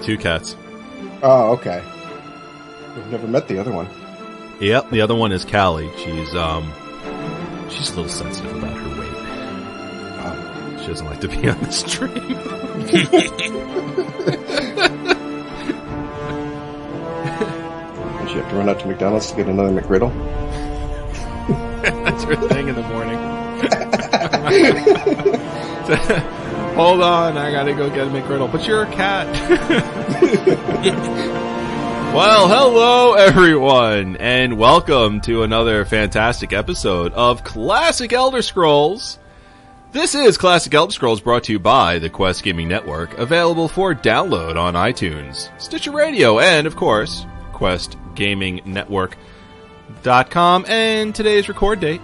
have two cats. Oh, okay. I've never met the other one. Yep, the other one is Callie. She's um, she's a little sensitive about her weight. She doesn't like to be on the stream. Does she have to run out to McDonald's to get another McGriddle? That's her thing in the morning. Hold on, I gotta go get McGriddle. But you're a cat. well, hello everyone, and welcome to another fantastic episode of Classic Elder Scrolls. This is Classic Elder Scrolls brought to you by the Quest Gaming Network, available for download on iTunes, Stitcher Radio, and of course, Quest Gaming com, and today's record date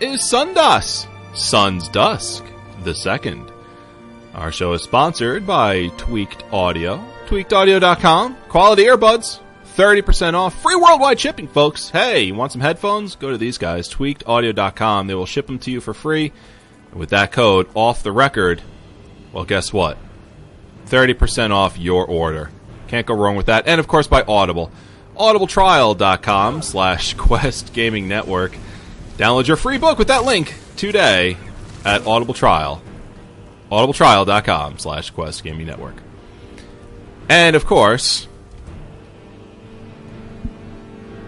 is Sundas, Sun's Dusk, the second. Our show is sponsored by Tweaked Audio, tweakedaudio.com, quality earbuds, 30% off, free worldwide shipping, folks. Hey, you want some headphones? Go to these guys, tweakedaudio.com. They will ship them to you for free. And with that code, off the record, well, guess what? 30% off your order. Can't go wrong with that. And of course, by Audible audibletrial.com slash quest gaming network download your free book with that link today at audibletrial audibletrial.com slash quest gaming network and of course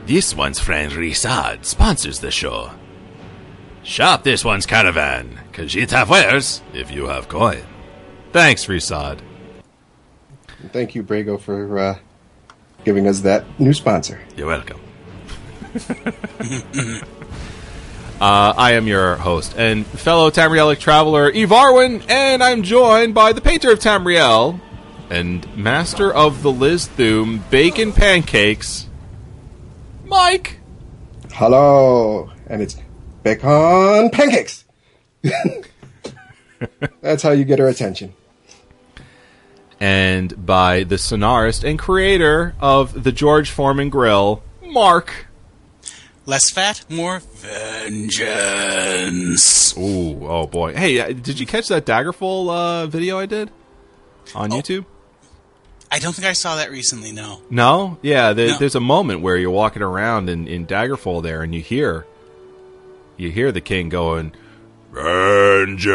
this one's friend Ri'saad sponsors the show shop this one's caravan cause it have wares if you have coin thanks Ri'saad Thank you, Brago, for uh, giving us that new sponsor. You're welcome. uh, I am your host and fellow Tamrielic traveler, Evarwyn, and I'm joined by the painter of Tamriel and master of the Liz Thum bacon pancakes, Mike. Hello, and it's bacon pancakes. That's how you get her attention. And by the sonarist and creator of the George Foreman Grill, Mark. Less fat, more vengeance. Ooh, oh boy. Hey, uh, did you catch that Daggerfall uh, video I did on Oh. YouTube? I don't think I saw that recently. No. No, yeah. There, No. There's a moment where you're walking around in, in Daggerfall there, and you hear, you hear the king going, "Vengeance!"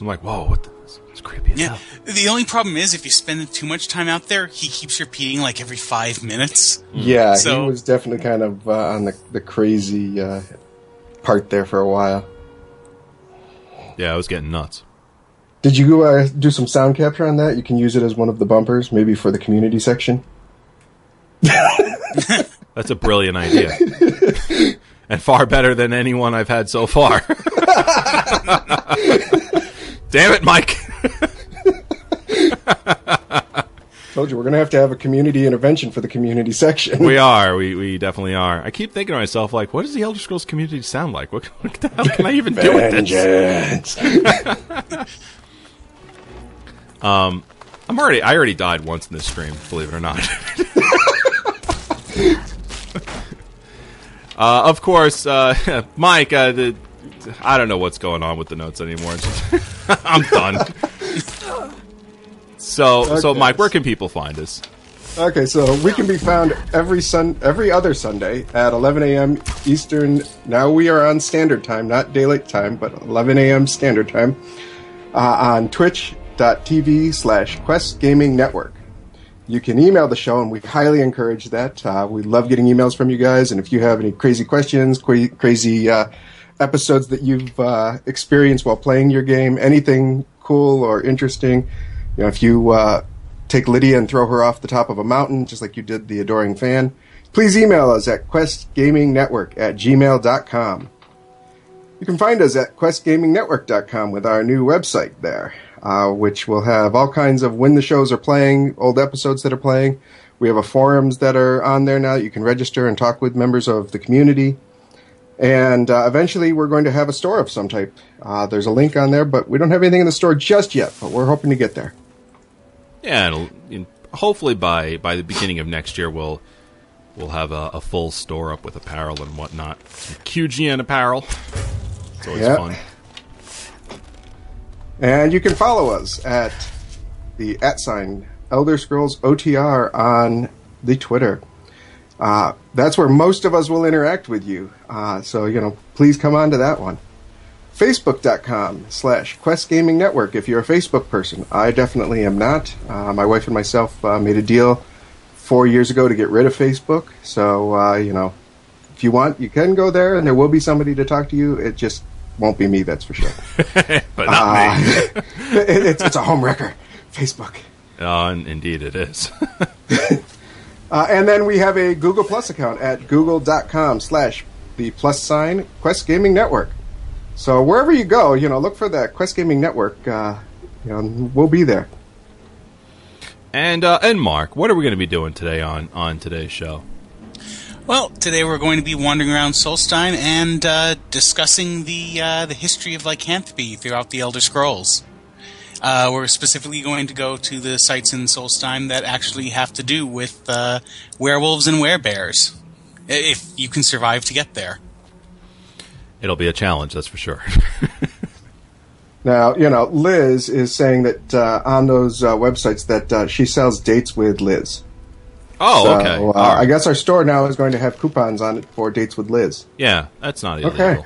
I'm like, whoa, what? The, it's creepy. As Yeah. hell. The only problem is if you spend too much time out there, he keeps repeating like every five minutes. Yeah, So- he was definitely kind of uh, on the, the crazy uh, part there for a while. Yeah, I was getting nuts. Did you uh, do some sound capture on that? You can use it as one of the bumpers, maybe for the community section. That's a brilliant idea, and far better than anyone I've had so far. Damn it, Mike. Told you we're gonna have to have a community intervention for the community section. We are. We we definitely are. I keep thinking to myself, like, what does the Elder Scrolls community sound like? What, what the hell can I even do with this? Vengeance. I'm already. I already died once in this stream. Believe it or not. uh, of course, uh, Mike. Uh, the, I don't know what's going on with the notes anymore. I'm done. So, so Mike, where can people find us? Okay, so we can be found every sun, every other Sunday at 11 a.m. Eastern. Now we are on Standard Time, not Daylight Time, but 11 a.m. Standard Time uh, on Twitch.tv slash Quest Gaming Network. You can email the show, and we highly encourage that. Uh, we love getting emails from you guys, and if you have any crazy questions, cra- crazy uh, episodes that you've uh, experienced while playing your game, anything cool or interesting, you know, if you uh, take Lydia and throw her off the top of a mountain, just like you did the adoring fan, please email us at questgamingnetwork at gmail.com. You can find us at questgamingnetwork.com with our new website there, uh, which will have all kinds of when the shows are playing, old episodes that are playing. We have a forums that are on there now you can register and talk with members of the community. And uh, eventually, we're going to have a store of some type. Uh, there's a link on there, but we don't have anything in the store just yet, but we're hoping to get there. Yeah, and hopefully by by the beginning of next year, we'll we'll have a, a full store up with apparel and whatnot. Some QGN apparel. It's always Yeah. fun. And you can follow us at the at sign Elder Scrolls OTR on the Twitter. Uh, that's where most of us will interact with you. Uh, so, you know, please come on to that one. Facebook.com slash Quest Gaming Network if you're a Facebook person. I definitely am not. Uh, my wife and myself uh, made a deal four years ago to get rid of Facebook. So, uh, you know, if you want, you can go there and there will be somebody to talk to you. It just won't be me, that's for sure. but not me. Uh, it, it's, it's a home wrecker. Facebook. Oh, indeed it is. Uh, and then we have a Google Plus account at google.com slash the plus sign Quest Gaming Network. So wherever you go, you know, look for that Quest Gaming Network. Uh, you know, we'll be there. and uh, and Mark, what are we going to be doing today on on today's show? Well, today we're going to be wandering around Solstheim and uh, discussing the uh, the history of lycanthropy throughout the Elder Scrolls. Uh, we're specifically going to go to the sites in Solstheim that actually have to do with uh, werewolves and werebears, i- if you can survive to get there. It'll be a challenge, that's for sure. Now, you know, Liz is saying that uh, on those uh, websites that uh, she sells dates with Liz. oh, So, okay. uh, All I guess our store now is going to have coupons on it for dates with Liz. Yeah, that's not illegal.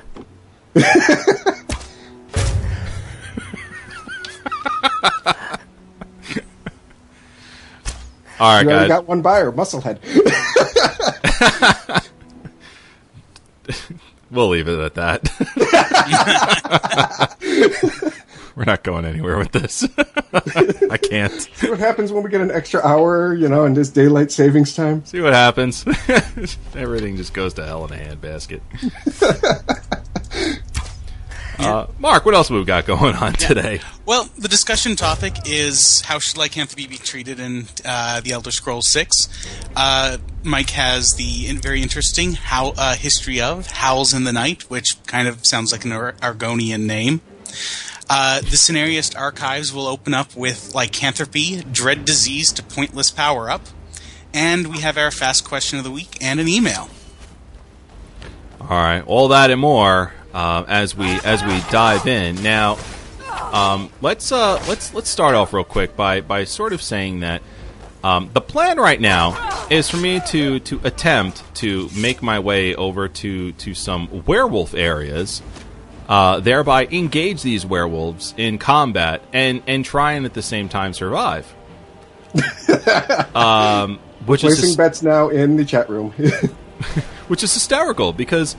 Okay. All right, You guys. got one buyer, Musclehead. We'll leave it at that. We're not going anywhere with this. I can't. See what happens when we get an extra hour, you know, in this daylight savings time? See what happens. Everything just goes to hell in a handbasket. Uh, Mark, what else have we got going on today? Well, the discussion topic is how should lycanthropy be treated in uh, the Elder Scrolls Six. Uh, Mike has the very interesting how uh, history of Howls in the Night, which kind of sounds like an Ar- Argonian name. Uh, the Scenarist archives will open up with lycanthropy, dread disease to pointless power up, and we have our fast question of the week and an email. All right, all that and more uh, as we as we dive in. Now, um, let's uh, let's let's start off real quick by by sort of saying that um, the plan right now is for me to to attempt to make my way over to to some werewolf areas. Uh, thereby engage these werewolves in combat and and try and at the same time survive. um, which is Placing bets now in the chat room. which is hysterical because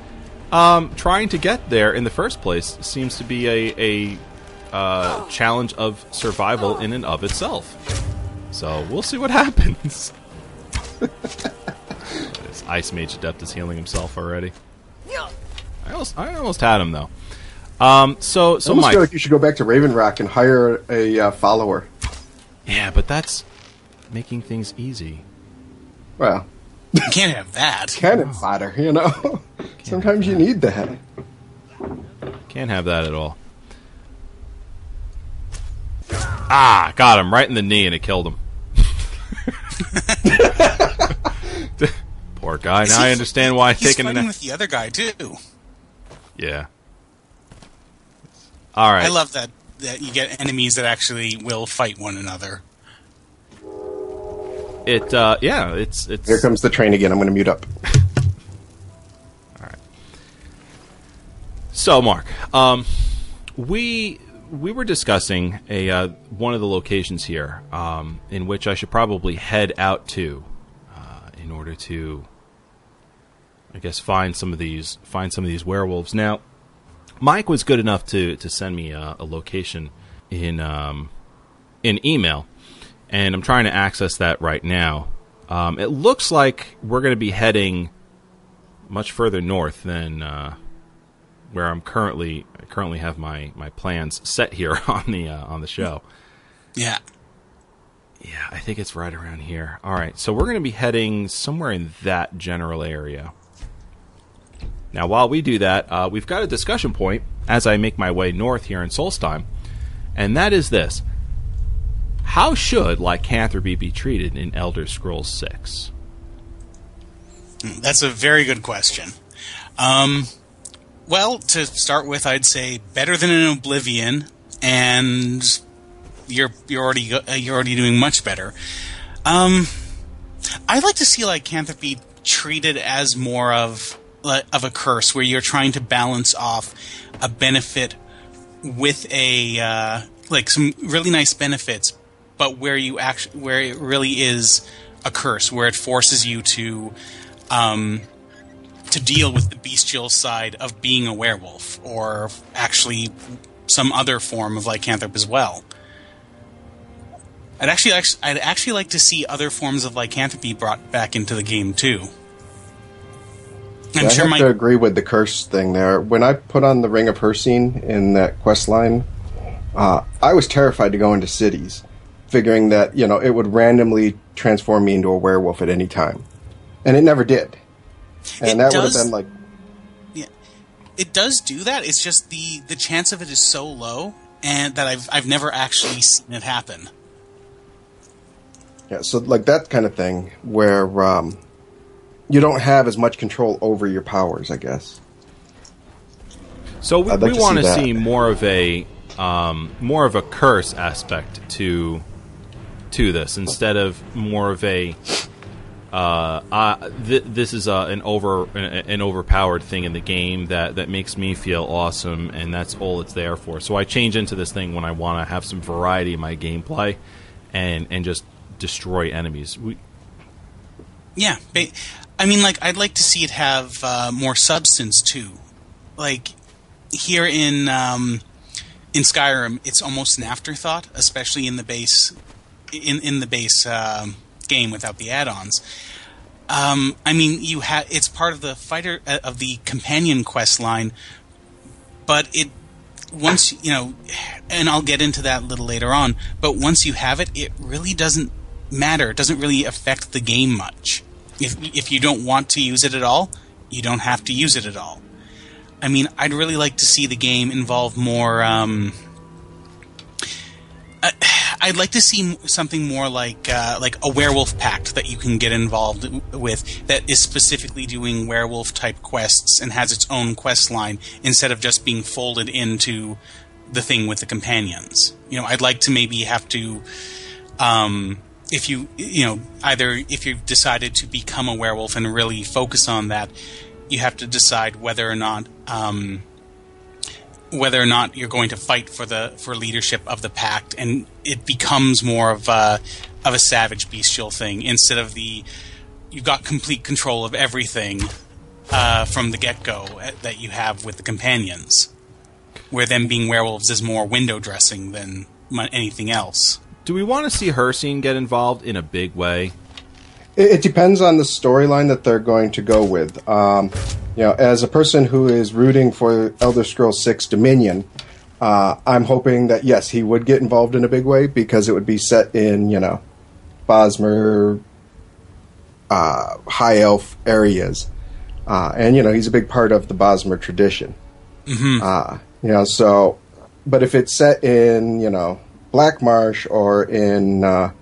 um, trying to get there in the first place seems to be a, a uh, challenge of survival in and of itself. So we'll see what happens. this Ice Mage Adept is healing himself already. I almost, I almost had him though. Um, so, I so almost Mike, feel like you should go back to Raven Rock and hire a uh, follower. yeah, but that's making things easy. Well, You can't have that. cannon fodder, you know? Sometimes you need that. Can't have that at all. Ah, got him right in the knee and it killed him. Poor guy. Now I understand why I've He's taken fighting an. with the other guy too. Yeah. All right. I love that that you get enemies that actually will fight one another. It. Uh, yeah, it's it's. Here comes the train again. I'm going to mute up. All right. So, Mark, um, we we were discussing a uh, one of the locations here um, in which I should probably head out to uh, in order to, I guess, find some of these find some of these werewolves. Now, Mike was good enough to to send me a, a location in um, in email, and I'm trying to access that right now. Um, it looks like we're going to be heading much further north than. Uh, where I'm currently I currently have my, my plans set here on the uh, on the show. Yeah. Yeah, I think it's right around here. All right, so we're going to be heading somewhere in that general area. Now, while we do that, uh, we've got a discussion point as I make my way north here in Solstheim, and that is this: How should lycanthropy be treated in Elder Scrolls Six? That's a very good question. Um, well, to start with, I'd say better than an Oblivion, and you're you're already uh, you're already doing much better. Um, I'd like to see lycanthropy treated as more of of a curse, where you're trying to balance off a benefit with a uh, like some really nice benefits, but where you actually where it really is a curse, where it forces you to um, to deal with the bestial side of being a werewolf, or actually some other form of lycanthrope as well. I'd actually, I'd actually like to see other forms of lycanthropy brought back into the game too. I'm yeah, sure I have my... to agree with the curse thing there. When I put on the Ring of Hircine in that quest line, uh, I was terrified to go into cities, figuring that you know it would randomly transform me into a werewolf at any time, and it never did. And it that does, would have been like, yeah, it does do that. It's just the the chance of it is so low, and that I've I've never actually seen it happen. Yeah, so like that kind of thing where um, you don't have as much control over your powers, I guess. So we, like we want to see, more of a um, more of a curse aspect to to this instead of more of a uh, th- this is uh, an over an overpowered thing in the game that that makes me feel awesome, and that's all it's there for. So I change into this thing when I want to have some variety in my gameplay, and and just destroy enemies. We, yeah, I mean, like I'd like to see it have uh, more substance too. Like here in um, in Skyrim, it's almost an afterthought, especially in the base in in the base uh, game without the add-ons. Um, I mean, you have it's part of the fighter uh, of the companion quest line, but it once you know, and I'll get into that a little later on. But once you have it, it really doesn't matter. It doesn't really affect the game much. If if you don't want to use it at all, you don't have to use it at all. I mean, I'd really like to see the game involve more. Um, uh, I'd like to see something more like uh, like a werewolf pact that you can get involved with that is specifically doing werewolf type quests and has its own quest line instead of just being folded into the thing with the companions. You know, I'd like to maybe have to um, if you you know either if you've decided to become a werewolf and really focus on that, you have to decide whether or not um, whether or not you're going to fight for the for leadership of the pact, and it becomes more of a of a savage bestial thing instead of the you've got complete control of everything uh, from the get go uh, that you have with the companions, where them being werewolves is more window dressing than anything else do we want to see Hircine get involved in a big way? It, it depends on the storyline that they're going to go with. Um, you know, as a person who is rooting for Elder Scrolls Six Dominion, uh, I'm hoping that yes, he would get involved in a big way because it would be set in you know, Bosmer, uh, High Elf areas, uh, and you know he's a big part of the Bosmer tradition. Mm-hmm. Uh, you know, so, but if it's set in you know Black Marsh or in uh,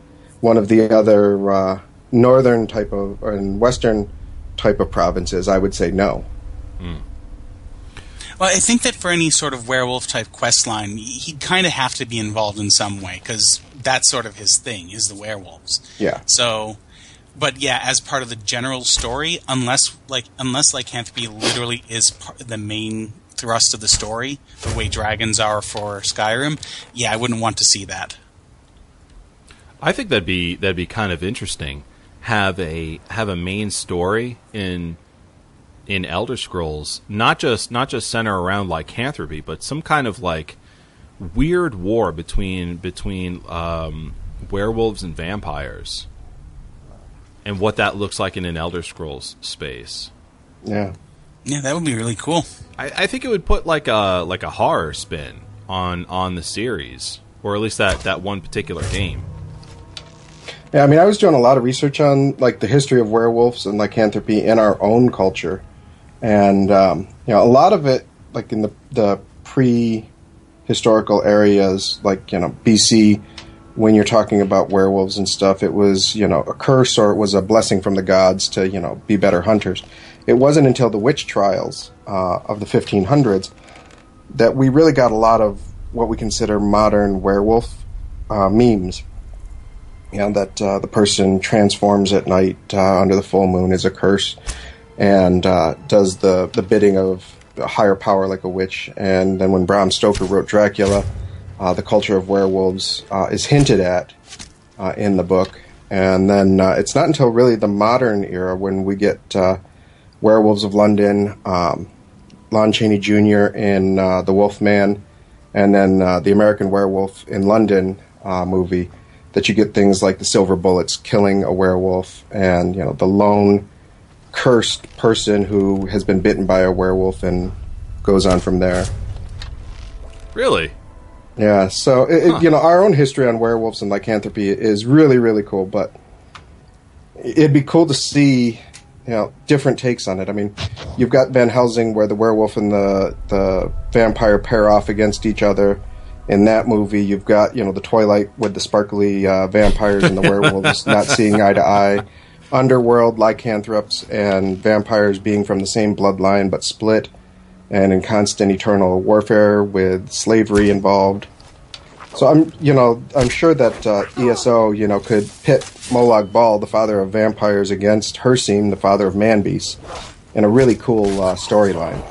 one of the other uh, northern type of or in western type of provinces, I would say no. Mm. Well, I think that for any sort of werewolf type quest line, he'd kind of have to be involved in some way because that's sort of his thing is the werewolves. Yeah. So, but yeah, as part of the general story, unless like unless lycanthropy literally is part, the main thrust of the story, the way dragons are for Skyrim, yeah, I wouldn't want to see that. I think that'd be that'd be kind of interesting. Have a have a main story in in Elder Scrolls, not just not just center around lycanthropy, but some kind of like weird war between between um, werewolves and vampires, and what that looks like in an Elder Scrolls space. Yeah, yeah, that would be really cool. I, I think it would put like a like a horror spin on on the series, or at least that that one particular game. Yeah, I mean, I was doing a lot of research on like the history of werewolves and lycanthropy in our own culture, and um, you know, a lot of it, like in the the pre-historical areas, like you know BC, when you're talking about werewolves and stuff, it was you know a curse or it was a blessing from the gods to you know be better hunters. It wasn't until the witch trials uh, of the 1500s that we really got a lot of what we consider modern werewolf uh, memes. You know that uh, the person transforms at night uh, under the full moon is a curse, and uh, does the the bidding of a higher power like a witch. And then when Bram Stoker wrote Dracula, uh, the culture of werewolves uh, is hinted at uh, in the book. And then it's not until really the modern era when we get Werewolves of London, um, Lon Chaney Jr. in The Wolfman, and then the American Werewolf in London movie that you get things like the silver bullets killing a werewolf and you know the lone cursed person who has been bitten by a werewolf and goes on from there. Really? Yeah, so it, it- you know our own history on werewolves and lycanthropy is really really cool, but it'd be cool to see you know different takes on it. I mean, you've got Van Helsing where the werewolf and the the vampire pair off against each other. In that movie, you've got you know the Twilight with the sparkly uh, vampires and the werewolves not seeing eye to eye. Underworld lycanthropes and vampires being from the same bloodline but split and in constant eternal warfare with slavery involved. So I'm, you know, I'm sure that uh, ESO, you know, could pit Molag Bal, the father of vampires, against Hircine, the father of man beasts, in a really cool uh, storyline.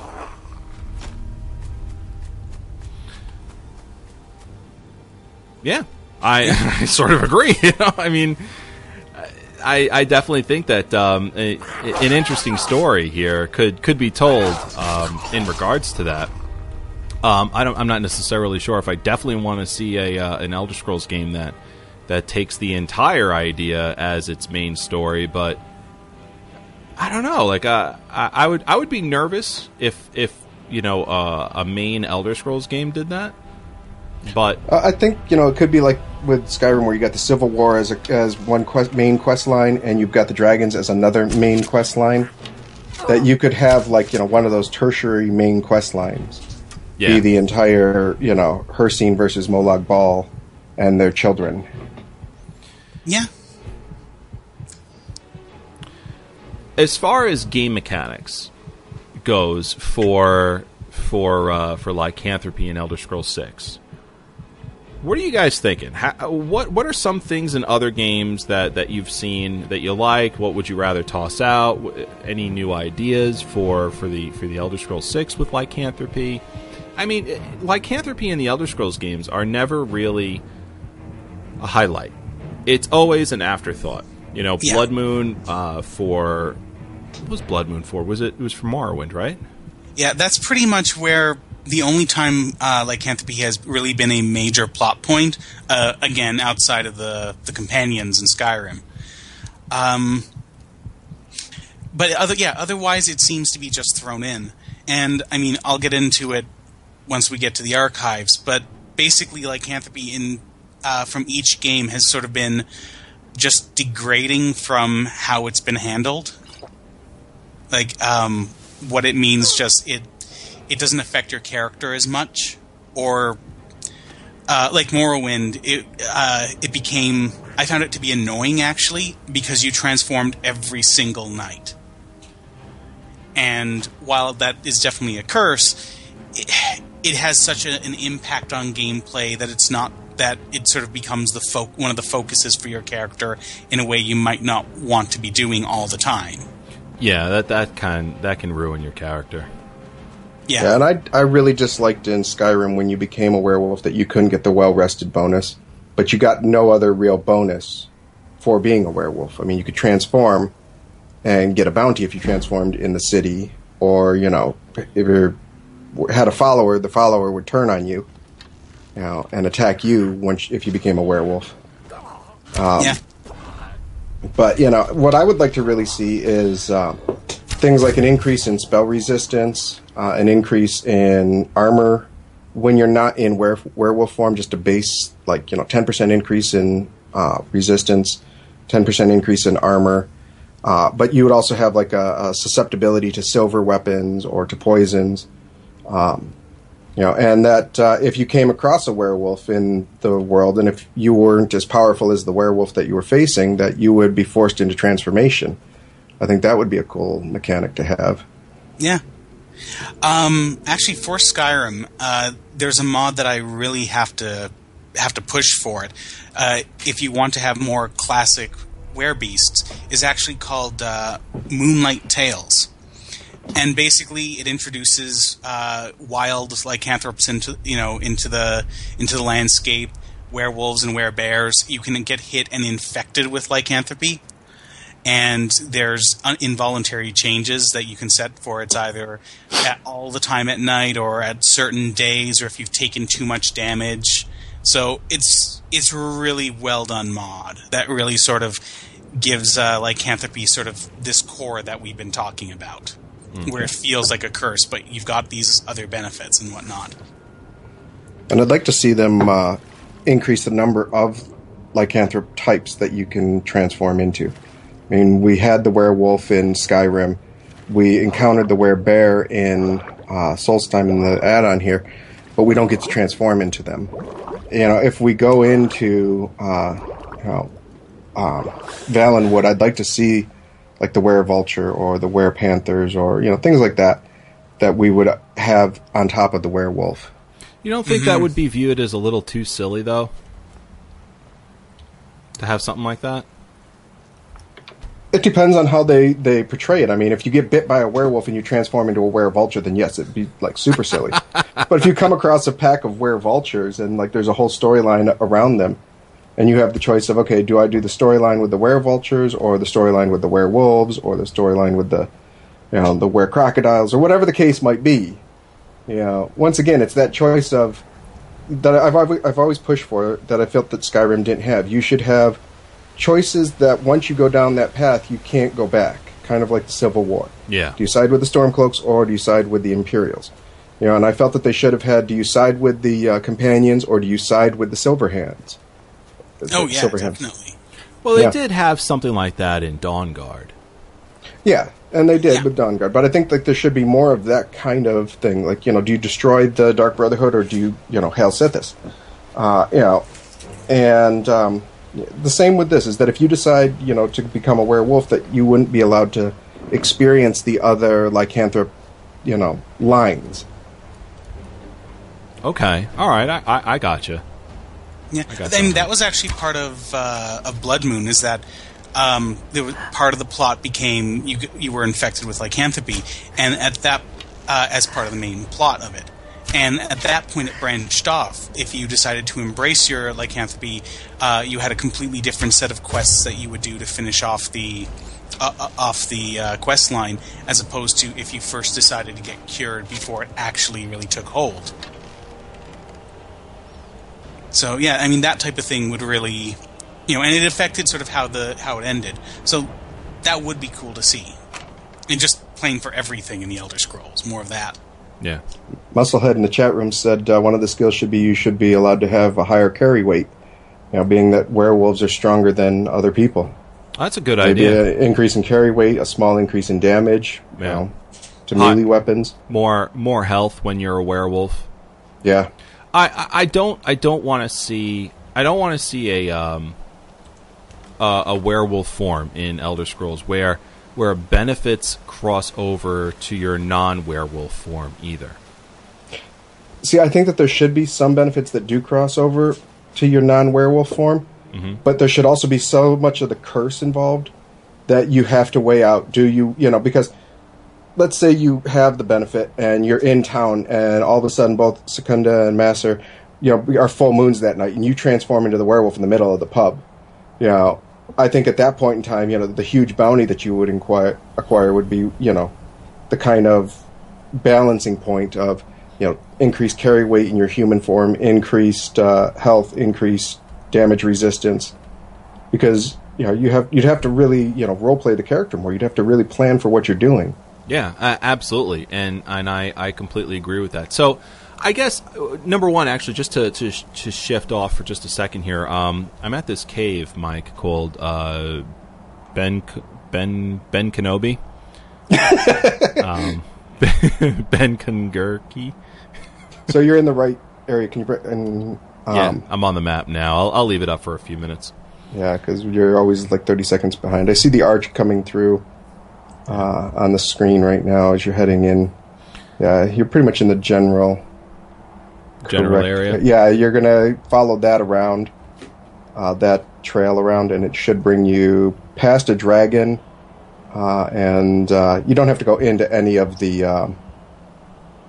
Yeah, I, I sort of agree. You know, I mean, I, I definitely think that um, a, an interesting story here could could be told um, in regards to that. Um, I don't, I'm not necessarily sure if I definitely want to see a uh, an Elder Scrolls game that that takes the entire idea as its main story, but I don't know. Like, uh, I, I would I would be nervous if if you know uh, a main Elder Scrolls game did that. But Uh, I think you know it could be like with Skyrim, where you got the Civil War as a, as one quest, main quest line, and you've got the dragons as another main quest line. That you could have like you know one of those tertiary main quest lines yeah, be the entire you know Hircine versus Molag Bal and their children. Yeah. as far as game mechanics goes for for uh, for lycanthropy in Elder Scrolls Six, what are you guys thinking? How, what what are some things in other games that, that you've seen that you like? What would you rather toss out? Any new ideas for, for the for the Elder Scrolls Six with lycanthropy? I mean, eh, lycanthropy in the Elder Scrolls games are never really a highlight. It's always an afterthought. You know, Yeah. Blood Moon uh, for what was Blood Moon for? Was it it was for Morrowind, right? Yeah, that's pretty much where the only time uh, lycanthropy has really been a major plot point. Uh, again, outside of the the companions in Skyrim. Um, but other yeah, otherwise it seems to be just thrown in. And I mean, I'll get into it once we get to the archives. But basically, lycanthropy in uh, from each game has sort of been just degrading from how it's been handled like um, what it means just it it doesn't affect your character as much or uh, like Morrowind it uh, it became I found it to be annoying actually because you transformed every single night and while that is definitely a curse it, it has such a, an impact on gameplay that it's not that it sort of becomes the fo- one of the focuses for your character in a way you might not want to be doing all the time Yeah, that that can that can ruin your character. Yeah, Yeah, and I I really just liked in Skyrim when you became a werewolf that you couldn't get the well rested bonus, but you got no other real bonus for being a werewolf. I mean, you could transform and get a bounty if you transformed in the city, or you know, if you had a follower, the follower would turn on you, you know, and attack you once if you became a werewolf. yeah. But you know what I would like to really see is um, things like an increase in spell resistance, uh, an increase in armor when you're not in were- werewolf form. Just a base like you know ten percent increase in uh, resistance, ten percent increase in armor. Uh, but you would also have like a, a susceptibility to silver weapons or to poisons. Um, you know, and that uh, if you came across a werewolf in the world, and if you weren't as powerful as the werewolf that you were facing, that you would be forced into transformation. I think that would be a cool mechanic to have. Yeah. Um, actually, for Skyrim, uh, there's a mod that I really have to have to push for it. Uh, if you want to have more classic beasts, is actually called uh, Moonlight Tales, and basically it introduces uh, wild lycanthropes into you know into the into the landscape, werewolves and werebears. You can get hit and infected with lycanthropy, and there's involuntary changes that you can set for. It's either at all the time at night or at certain days or if you've taken too much damage. So it's it's really well done mod. That really sort of gives uh, lycanthropy sort of this core that we've been talking about mm-hmm. where it feels like a curse but you've got these other benefits and whatnot. And i'd like to see them uh, increase the number of lycanthrop types that you can transform into I mean, we had the werewolf in Skyrim. We encountered the werebear in uh, Solstheim in the add-on here, but we don't get to transform into them. You know, if we go into uh, you know um, Valenwood, I'd like to see like the werevulture or the werepanthers or you know things like that that we would have on top of the werewolf. You don't think mm-hmm. that would be viewed as a little too silly, though, to have something like that? It depends on how they, they portray it. I mean, if you get bit by a werewolf and you transform into a werevulture, then yes, it'd be like super silly. but if you come across a pack of werevultures and like there's a whole storyline around them, and you have the choice of okay, do I do the storyline with the werevultures or the storyline with the werewolves or the storyline with the you know the were crocodiles or whatever the case might be. You know, once again, it's that choice of that I've I've always pushed for that I felt that Skyrim didn't have. You should have choices that once you go down that path, you can't go back. Kind of like the Civil War. Yeah. Do you side with the Stormcloaks or do you side with the Imperials? You know, and I felt that they should have had: Do you side with the uh, Companions or do you side with the Silverhands? Oh yeah, Silverhands. definitely. Well, they yeah. did have something like that in Dawnguard. Yeah, and they did yeah. with Dawnguard, but I think like there should be more of that kind of thing. Like, you know, do you destroy the Dark Brotherhood or do you, you know, hail Sithis? Uh, you know, and um, the same with this is that if you decide, you know, to become a werewolf, that you wouldn't be allowed to experience the other lycanthrop, you know, lines. Okay, all right, I I, I gotcha. Yeah, I, I mean that was actually part of uh, of Blood Moon is that um, there was, part of the plot became you you were infected with lycanthropy, and at that uh, as part of the main plot of it. And at that point, it branched off. If you decided to embrace your lycanthropy, uh, you had a completely different set of quests that you would do to finish off the uh, uh, off the uh, quest line, as opposed to if you first decided to get cured before it actually really took hold. So yeah, I mean that type of thing would really, you know, and it affected sort of how the how it ended. So that would be cool to see, and just playing for everything in the Elder Scrolls, more of that. Yeah. Musclehead in the chat room said uh, one of the skills should be you should be allowed to have a higher carry weight. You know, being that werewolves are stronger than other people. That's a good Maybe idea. An increase in carry weight, a small increase in damage. Yeah. You know, to melee weapons. More more health when you're a werewolf. Yeah. I, I don't I don't want to see I don't want to see a um uh, a werewolf form in Elder Scrolls where where benefits cross over to your non werewolf form either. See, I think that there should be some benefits that do cross over to your non werewolf form, mm-hmm. but there should also be so much of the curse involved that you have to weigh out. Do you, you know, because let's say you have the benefit and you're in town and all of a sudden both Secunda and Masser, you know, are full moons that night and you transform into the werewolf in the middle of the pub. You know, I think at that point in time, you know, the huge bounty that you would inquire, acquire would be, you know, the kind of balancing point of, you know, increased carry weight in your human form, increased uh, health, increased damage resistance, because you know you have you'd have to really you know role play the character more. You'd have to really plan for what you're doing. Yeah, uh, absolutely, and and I I completely agree with that. So I guess uh, number one, actually, just to, to to shift off for just a second here. Um, I'm at this cave, Mike, called uh, Ben Ben Ben Kenobi. um, Benkongerike. so you're in the right area. Can you? And, um, yeah, I'm on the map now. I'll, I'll leave it up for a few minutes. Yeah, because you're always like 30 seconds behind. I see the arch coming through uh, on the screen right now as you're heading in. Yeah, you're pretty much in the general general Correct. area. Yeah, you're gonna follow that around, uh, that trail around, and it should bring you past a dragon, uh, and uh, you don't have to go into any of the um,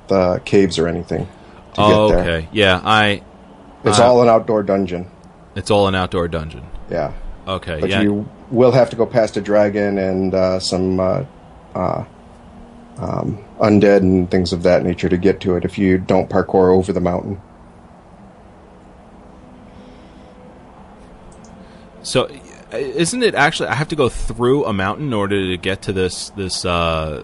the caves or anything to Oh, get there. okay. Yeah, I. It's all an outdoor dungeon. It's all an outdoor dungeon. Yeah, Okay. but yeah. you will have to go past a dragon and uh, some uh, uh, um, undead and things of that nature to get to it. If you don't parkour over the mountain. So, uh, isn't it actually? I have to go through a mountain in order to get to this this uh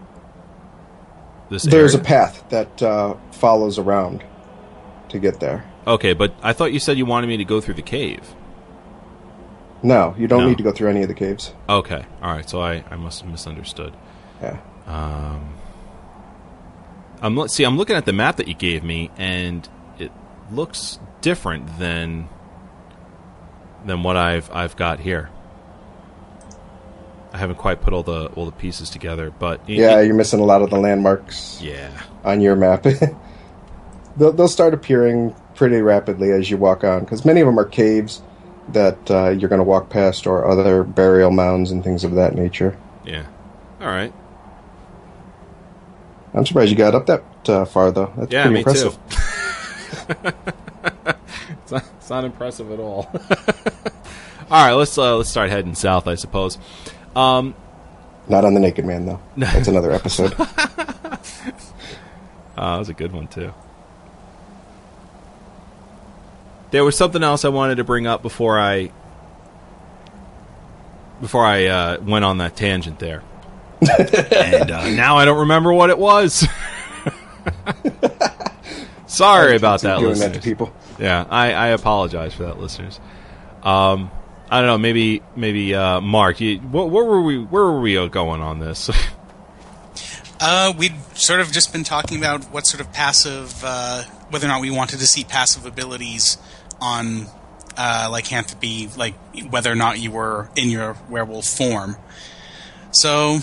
this. There's a path that uh, follows around to get there. Okay, but I thought you said you wanted me to go through the cave. No, you don't No. need to go through any of the caves. Okay, all right. So I I must have misunderstood. Yeah. I'm let's see. I'm looking at the map that you gave me, and it looks different than than what I've I've got here. I haven't quite put all the all the pieces together, but Yeah, y- you're missing a lot of the landmarks yeah. on your map. they'll, they'll start appearing pretty rapidly as you walk on, because many of them are caves that uh, you're going to walk past, or other burial mounds and things of that nature. Yeah. All right. I'm surprised you got up that uh, far, though. That's Yeah, pretty me impressive. too. it's, not, it's not impressive at all. all right, let's uh, let's start heading south, I suppose. Um, Not on the Naked Man, though. That's another episode. uh, that was a good one too. There was something else I wanted to bring up before I before I uh, went on that tangent there, and uh, now I don't remember what it was. Sorry about that, Doing listeners. that to people. Yeah, I, I apologize for that, listeners. Um, I don't know. Maybe maybe uh, Mark, you, wh- where were we? Where were we going on this? Uh, we'd sort of just been talking about what sort of passive, uh, whether or not we wanted to see passive abilities on uh, lycanthropy, like whether or not you were in your werewolf form. So,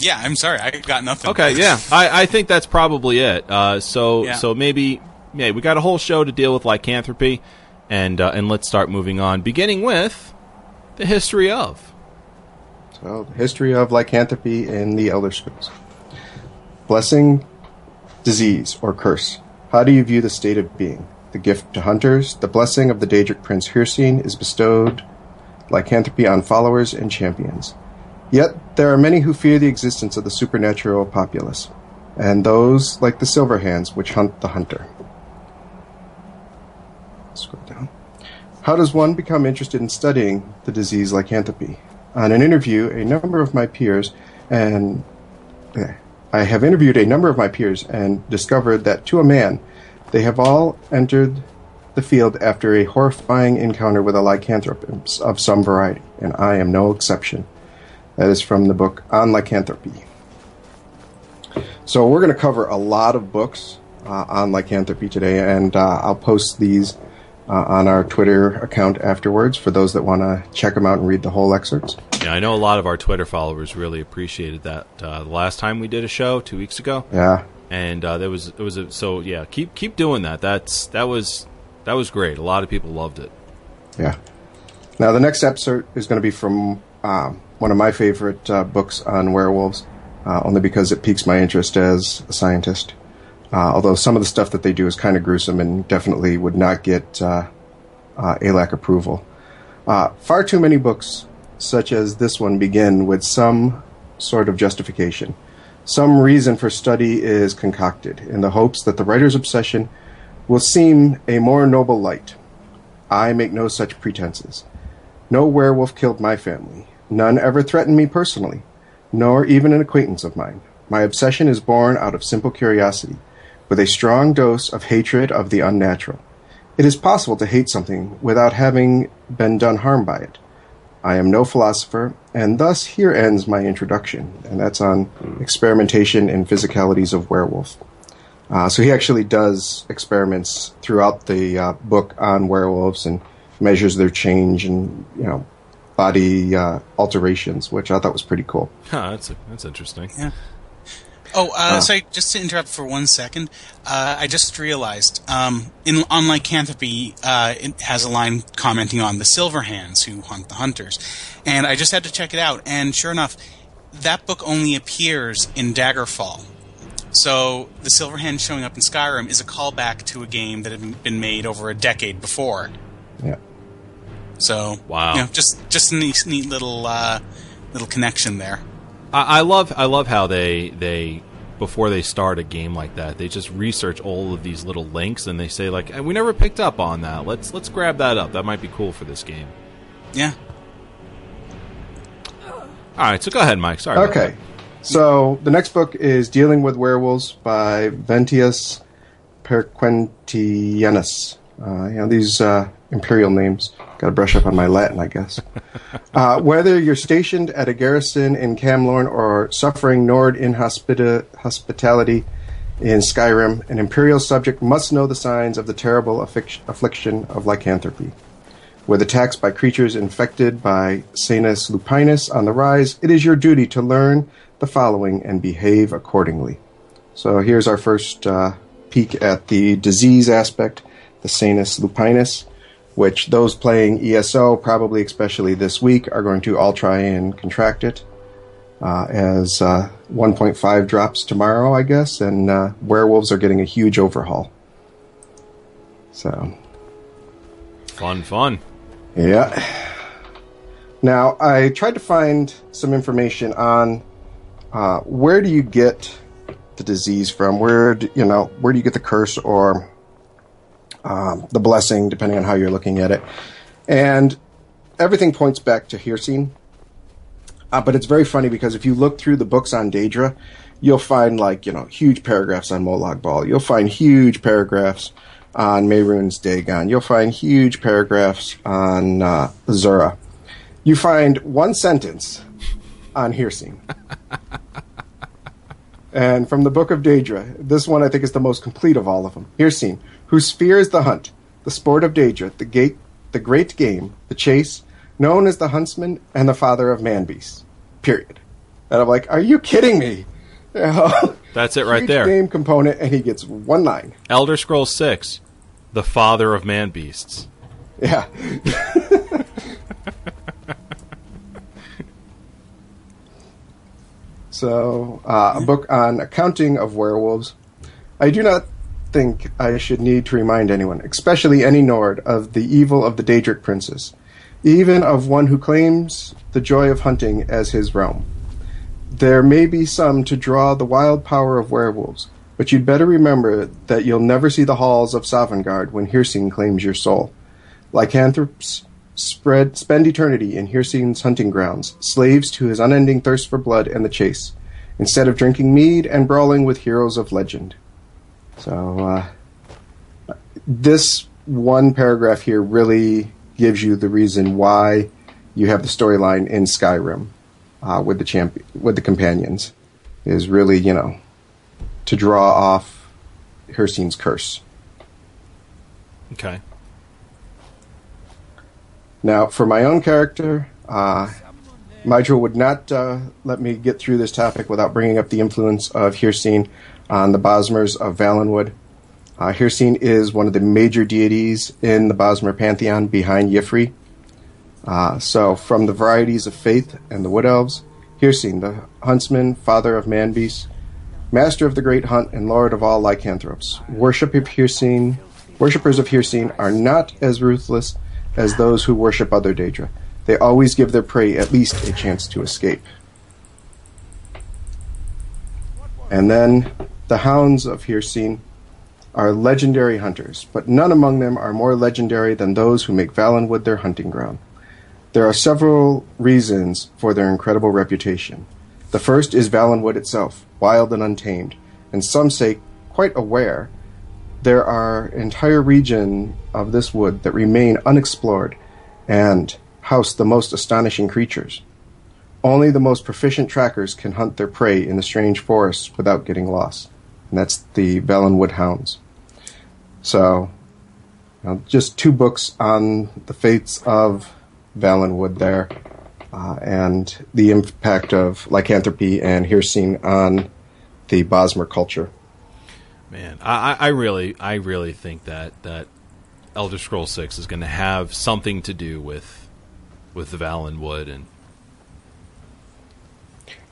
yeah, I'm sorry, I got nothing. okay, yeah, I, I think that's probably it. Uh, so Yeah. so maybe yeah, we got a whole show to deal with lycanthropy, and uh, and let's start moving on, beginning with the history of. So, the history of lycanthropy in the Elder Scrolls. Blessing, disease, or curse. How do you view the state of being? The gift to hunters, the blessing of the Daedric Prince Hircine is bestowed lycanthropy on followers and champions. Yet there are many who fear the existence of the supernatural populace, and those like the Silverhands which hunt the hunter. Scroll down. How does one become interested in studying the disease lycanthropy? On an interview, a number of my peers and eh, I have interviewed a number of my peers and discovered that to a man, they have all entered the field after a horrifying encounter with a lycanthrope of some variety, and I am no exception. That is from the book On Lycanthropy. So we're going to cover a lot of books uh, on lycanthropy today, and uh, I'll post these uh, on our Twitter account afterwards for those that want to check them out and read the whole excerpts. Yeah, I know a lot of our Twitter followers really appreciated that. Uh, the last time we did a show two weeks ago, Yeah, and uh, there was it was a, so yeah. Keep keep doing that. That's that was that was great. A lot of people loved it. yeah. Now the next episode is going to be from um, one of my favorite uh, books on werewolves, uh, only because it piques my interest as a scientist. Uh, although some of the stuff that they do is kind of gruesome and definitely would not get uh, uh, ALAC approval. Far too many books, such as this one, begin with some sort of justification. Some reason for study is concocted in the hopes that the writer's obsession will seem a more noble light. I make no such pretenses. No werewolf killed my family. None ever threatened me personally, nor even an acquaintance of mine. My obsession is born out of simple curiosity, with a strong dose of hatred of the unnatural. It is possible to hate something without having been done harm by it. I am no philosopher, and thus here ends my introduction, and that's on experimentation and physicalities of werewolf. Uh, so he actually does experiments throughout the uh, book on werewolves and measures their change and you know body uh, alterations, which I thought was pretty cool. Huh, that's that's interesting. Yeah. Oh, uh, sorry, just to interrupt for one second. Uh, I just realized um, in on Lycanthropy, uh, it has a line commenting on the Silver Hands who hunt the hunters, and I just had to check it out. And sure enough, that book only appears in Daggerfall. So the Silver Hand showing up in Skyrim is a callback to a game that had been made over a decade before. Yeah. So Wow. you know, just just a neat, neat little uh, little connection there. I, I love I love how they they before they start a game like that they just research all of these little links and they say like "Eh, we never picked up on that let's let's grab that up that might be cool for this game. Yeah. All right, so go ahead, Mike. Sorry. Okay. So the next book is Dealing with Werewolves by Ventius Perquentianus. Uh, you know, these uh, imperial names. Got to brush up on my Latin, I guess. uh, whether you're stationed at a garrison in Camlorn or suffering Nord inhospita- hospitality in Skyrim, an imperial subject must know the signs of the terrible affic- affliction of lycanthropy. With attacks by creatures infected by Sanies Lupinus on the rise, it is your duty to learn the following and behave accordingly. So here's our first uh, peek at the disease aspect, the Sanies Lupinus, which those playing ESO, probably especially this week, are going to all try and contract it. Uh, as uh, 1.5 drops tomorrow, I guess, and uh, werewolves are getting a huge overhaul. So. Fun, fun. yeah. Now, I tried to find some information on uh, where do you get the disease from? Where do, you know where do you get the curse or um, the blessing, depending on how you're looking at it? And everything points back to Hircine. Uh, but it's very funny because if you look through the books on Daedra, you'll find like you know huge paragraphs on Molag Bal. You'll find huge paragraphs on Mehrunes Dagon. You'll find huge paragraphs on uh, Zura. You find one sentence on Hircine. and from the Book of Daedra, this one I think is the most complete of all of them. Hircine, whose sphere is the hunt, the sport of Daedra, the gate, the great game, the chase, known as the huntsman and the father of man beasts. Period. And I'm like, are you kidding me? That's it right there. Game component, and he gets one line. Elder Scrolls 6, the father of man beasts. Yeah. so, uh, a book on accounting of werewolves. I do not think I should need to remind anyone, especially any Nord, of the evil of the Daedric princes, even of one who claims the joy of hunting as his realm. There may be some to draw the wild power of werewolves, but you'd better remember that you'll never see the halls of Sovngarde when Hircine claims your soul. Lycanthropes spread spend eternity in Hircine's hunting grounds, slaves to his unending thirst for blood and the chase, instead of drinking mead and brawling with heroes of legend. So, uh, this one paragraph here really gives you the reason why you have the storyline in Skyrim uh, with the champion, with the companions, is really you know to draw off Hircine's curse. Okay. Now, for my own character, uh, Mydra would not uh, let me get through this topic without bringing up the influence of Hircine on the Bosmers of Valenwood. Uh, Hircine is one of the major deities in the Bosmer pantheon behind Y'ffre. Uh, so, from the varieties of faith and the Wood Elves, Hircine, the huntsman, father of man beasts, master of the great hunt, and lord of all lycanthropes. Worship of Hircine, worshippers of Hircine are not as ruthless as those who worship other Daedra. They always give their prey at least a chance to escape. And then the hounds of Hircine are legendary hunters, but none among them are more legendary than those who make Valenwood their hunting ground. There are several reasons for their incredible reputation. The first is Valenwood itself, wild and untamed, and some say quite aware there are entire region of this wood that remain unexplored and house the most astonishing creatures. Only the most proficient trackers can hunt their prey in the strange forests without getting lost. That's the Valenwood Hounds. So, you know, just two books on the fates of Valenwood there, uh, and the impact of lycanthropy and Hircine on the Bosmer culture. Man, I, I really, I really think that that Elder Scroll Six is going to have something to do with with the Valenwood and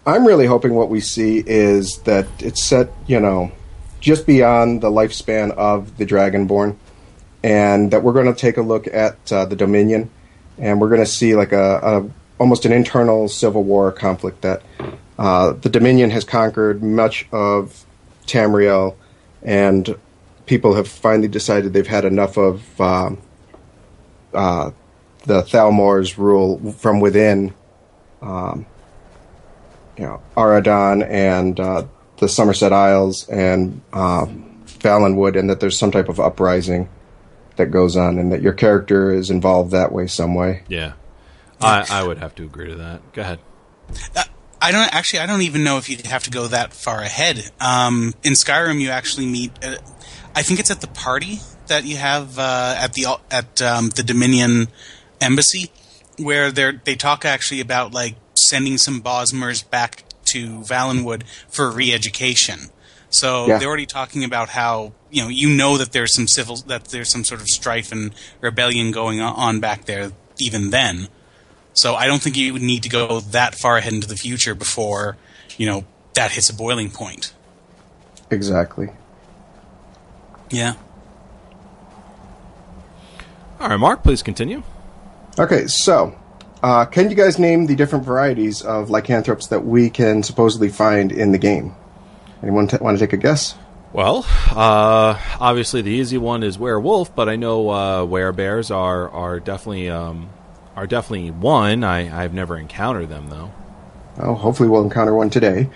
I'm really hoping what we see is that it's set, you know, just beyond the lifespan of the Dragonborn, and that we're going to take a look at uh, the Dominion, and we're going to see like a, a, almost an internal civil war conflict that uh, the Dominion has conquered much of Tamriel, and people have finally decided they've had enough of um, uh, the Thalmor's rule from within. Um, you know, Auridon and uh, the Summerset Isles and uh, Valenwood, and that there's some type of uprising that goes on, and that your character is involved that way, some way. Yeah, I, I would have to agree to that. Go ahead. Uh, I don't actually. I don't even know if you'd have to go that far ahead. Um, in Skyrim, you actually meet. Uh, I think it's at the party that you have uh, at the at um, the Dominion embassy, where they they talk actually about like sending some Bosmers back to Valenwood for re-education. So yeah. they're already talking about how you know you know that there's some civil that there's some sort of strife and rebellion going on back there even then. So I don't think you would need to go that far ahead into the future before you know that hits a boiling point. Exactly. Yeah. All right, Mark, please continue. Okay, so uh, can you guys name the different varieties of lycanthropes that we can supposedly find in the game? Anyone t- want to take a guess? Well, uh, obviously the easy one is werewolf, but I know uh, werebears are are definitely um, are definitely one. I I've never encountered them though. Oh, hopefully we'll encounter one today.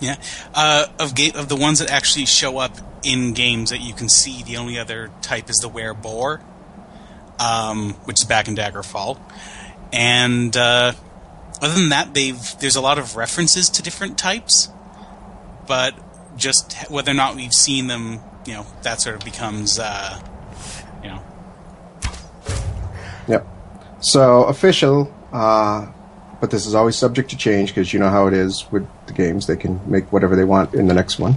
Yeah, uh, of ga- of the ones that actually show up in games that you can see, the only other type is the wereboar, um, which is back in Daggerfall. And uh, other than that, they've there's a lot of references to different types, but just whether or not we've seen them, you know, that sort of becomes, uh, you know. Yep. So official, uh, but this is always subject to change because you know how it is with the games; they can make whatever they want in the next one.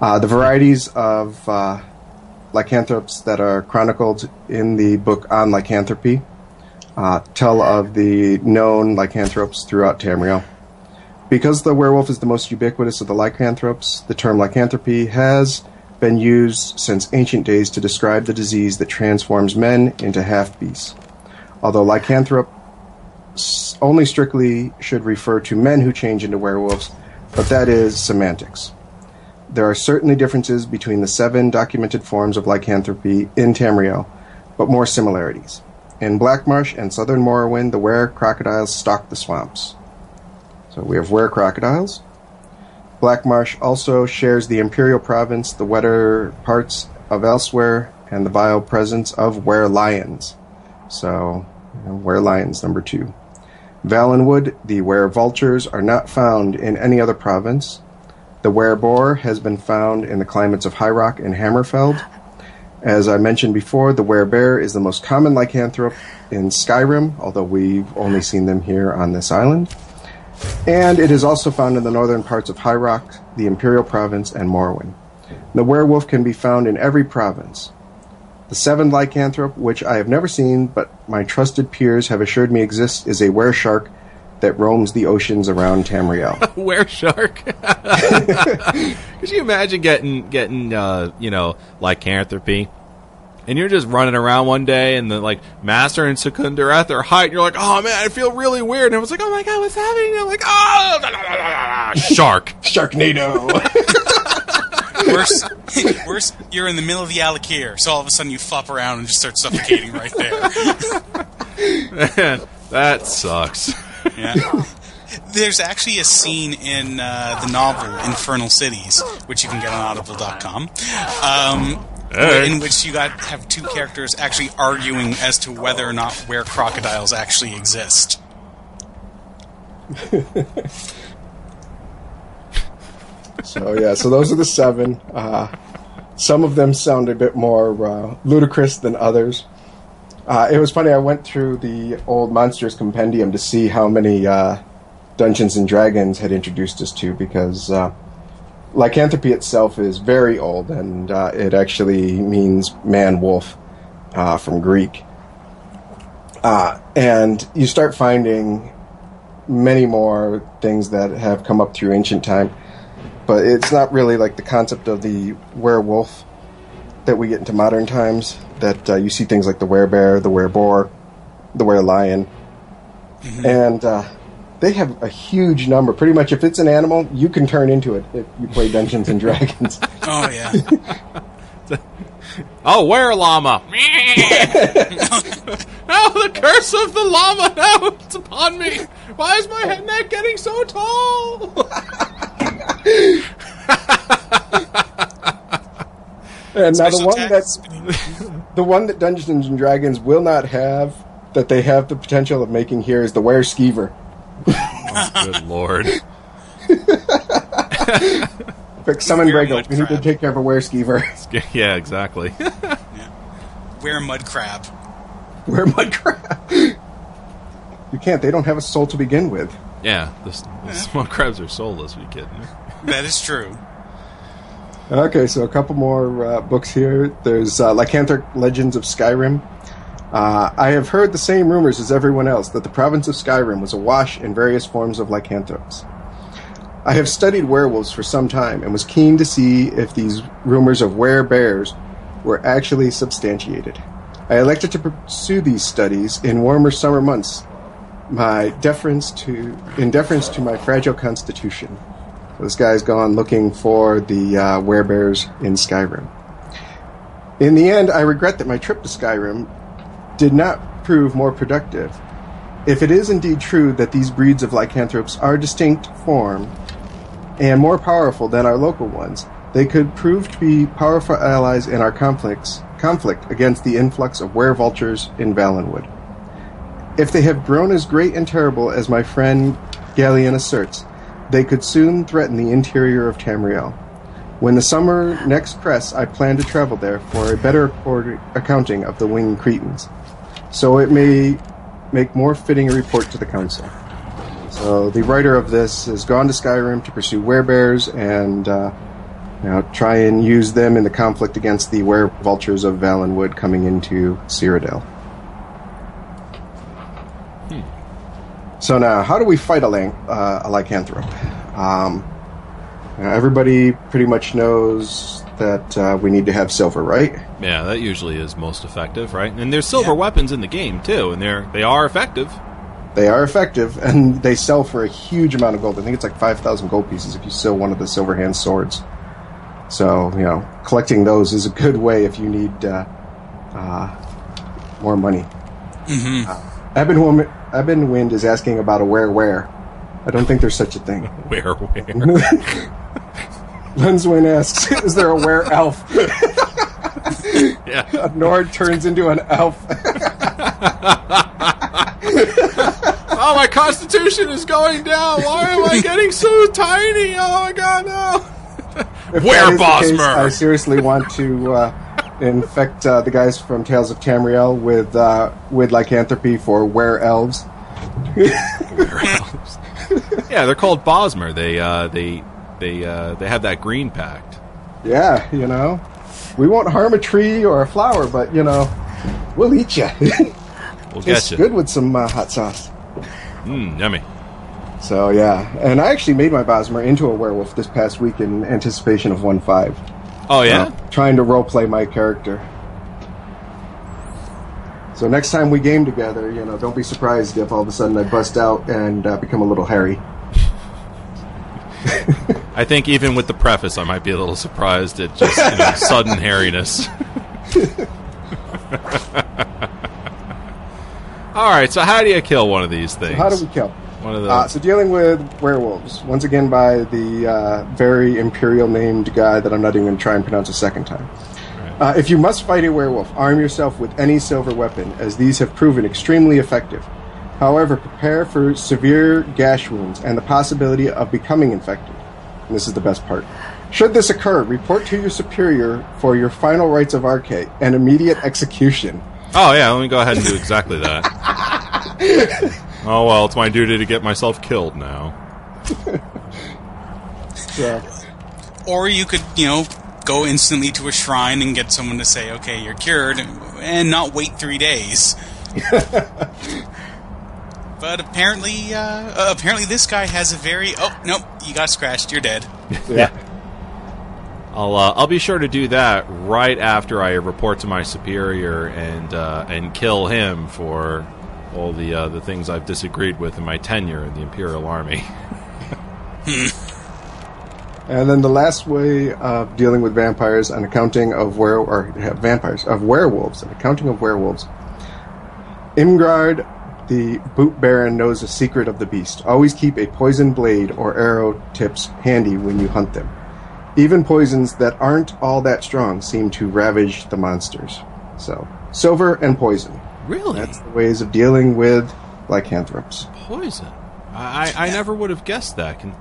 Uh, the varieties of uh, lycanthropes that are chronicled in the book on lycanthropy uh, tell of the known lycanthropes throughout Tamriel. Because the werewolf is the most ubiquitous of the lycanthropes, the term lycanthropy has been used since ancient days to describe the disease that transforms men into half beasts. Although lycanthrope only strictly should refer to men who change into werewolves, but that is semantics. There are certainly differences between the seven documented forms of lycanthropy in Tamriel, but more similarities. In Blackmarsh and southern Morrowind, the were crocodiles stalk the swamps. So we have were crocodiles. Blackmarsh also shares the Imperial Province, the wetter parts of elsewhere, and the vile presence of were lions. So, you know, were lions, number two. Valenwood, the were vultures, are not found in any other province. The were boar has been found in the climates of High Rock and Hammerfell. As I mentioned before, the werebear is the most common lycanthrope in Skyrim, although we've only seen them here on this island. And it is also found in the northern parts of High Rock, the Imperial Province, and Morrowind. The werewolf can be found in every province. The seventh lycanthrope, which I have never seen, but my trusted peers have assured me exists, is a wereshark that roams the oceans around Tamriel. Where shark? Could you imagine getting getting uh, you know lycanthropy? And you're just running around one day, and the like Masser and Secunda are at their height, and you're like, "Oh man, I feel really weird." And I was like, "Oh my god, what's happening?" And I'm like, "Oh, shark, Sharknado." worse, worse. You're in the middle of the Alik'r, so all of a sudden you flop around and just start suffocating right there. man, that sucks. Yeah. There's actually a scene in uh, the novel Infernal Cities, which you can get on Audible.com, um, hey. in which you got have two characters actually arguing as to whether or not where crocodiles actually exist. so yeah, so those are the seven. Uh, some of them sound a bit more uh, ludicrous than others. Uh, it was funny. I went through the old Monsters Compendium to see how many uh, Dungeons and Dragons had introduced us to, because uh, lycanthropy itself is very old, and uh, it actually means man wolf uh, from Greek. Uh, and you start finding many more things that have come up through ancient time, but it's not really like the concept of the werewolf that we get into modern times. That uh, you see things like the werebear, the wereboar, the werelion, and uh, they have a huge number. Pretty much, if it's an animal, you can turn into it if you play Dungeons and Dragons. Oh yeah. Oh, where llama? oh, the curse of the llama! No, it's upon me. Why is my head neck getting so tall? And now the one attacks. that the one that Dungeons and Dragons will not have that they have the potential of making here is the were skeever. Oh, good lord. Quick, summon Were Brago. We need to take care of a were skeever. Yeah, exactly. Where mud crab. Where mud crab? You can't. They don't have a soul to begin with. yeah, the, s- the small crabs are soulless. Are you kidding me? That is true. Okay, so a couple more uh, books here. There's uh, Legends of Skyrim. Uh, I have heard the same rumors as everyone else that the province of Skyrim was awash in various forms of lycanthropes. I have studied werewolves for some time and was keen to see if these rumors of werebears were actually substantiated. I elected to pursue these studies in warmer summer months, my deference to in deference to my fragile constitution. This guy's gone looking for the uh, werebears in Skyrim. In the end, I regret that my trip to Skyrim did not prove more productive. If it is indeed true that these breeds of lycanthropes are distinct form and more powerful than our local ones, they could prove to be powerful allies in our conflicts conflict against the influx of werevultures in Valenwood. If they have grown as great and terrible as my friend Galleon asserts, they could soon threaten the interior of Tamriel. When the summer next press, I plan to travel there for a better accounting of the winged Cretans, so it may make more fitting a report to the council. So the writer of this has gone to Skyrim to pursue werebears and uh, you know, try and use them in the conflict against the werevultures of Valenwood coming into Cyrodiil. So now, how do we fight a, lang- uh, a lycanthrope? Um, you know, everybody pretty much knows that uh, we need to have silver, right? Yeah, that usually is most effective, right? And there's silver Yeah. weapons in the game too, and they're they are effective. They are effective, and they sell for a huge amount of gold. I think it's like 5,000 gold pieces if you sell one of the silver hand swords. So, you know, collecting those is a good way if you need uh, uh, more money. hmm Uh, Eben, Wind is asking about a where where. I don't think there's such a thing. Where where? Lenswin asks, is there a where elf? yeah. a Nord turns into an elf. Oh, my constitution is going down. Why am I getting so tiny? Oh my god, no. If Where, the case, Bosmer? I seriously want to uh, infect uh, the guys from Tales of Tamriel with uh, with lycanthropy for were elves. yeah, they're called Bosmer. They uh, they they uh, they have that green pact. Yeah, you know, we won't harm a tree or a flower, but you know, we'll eat you. We'll get it's you. good with some uh, hot sauce. Mm, yummy. So yeah, and I actually made my Bosmer into a werewolf this past week in anticipation of one five. Oh yeah. Uh, trying to roleplay my character. So next time we game together, you know, don't be surprised if all of a sudden I bust out and uh, become a little hairy. I think even with the preface, I might be a little surprised at just you know, sudden hairiness. All right, so how do you kill one of these things? How do we kill? One of the Uh, so dealing with werewolves, once again by the uh, very imperial named guy that I'm not even going to try and pronounce a second time. Uh, if you must fight a werewolf, arm yourself with any silver weapon, as these have proven extremely effective. However, prepare for severe gash wounds and the possibility of becoming infected. And this is the best part. Should this occur, report to your superior for your final rites of Arkay and immediate execution. Oh yeah, let me go ahead and do exactly that. oh well, it's my duty to get myself killed now. So, or you could, you know, go instantly to a shrine and get someone to say, "Okay, you're cured," and not wait three days. but apparently, uh, apparently, this guy has a very oh nope, you got scratched, you're dead. Yeah. I'll uh, I'll be sure to do that right after I report to my superior and uh, and kill him for all the uh, the things I've disagreed with in my tenure in the Imperial Army. And then the last way of dealing with vampires and accounting of were or yeah, vampires of werewolves and accounting of werewolves. Imgard, the boot baron, knows a secret of the beast. Always keep a poison blade or arrow tips handy when you hunt them. Even poisons that aren't all that strong seem to ravage the monsters. So, silver and poison. Really? That's the ways of dealing with lycanthropes. poison. I, I, I never would have guessed that. Can,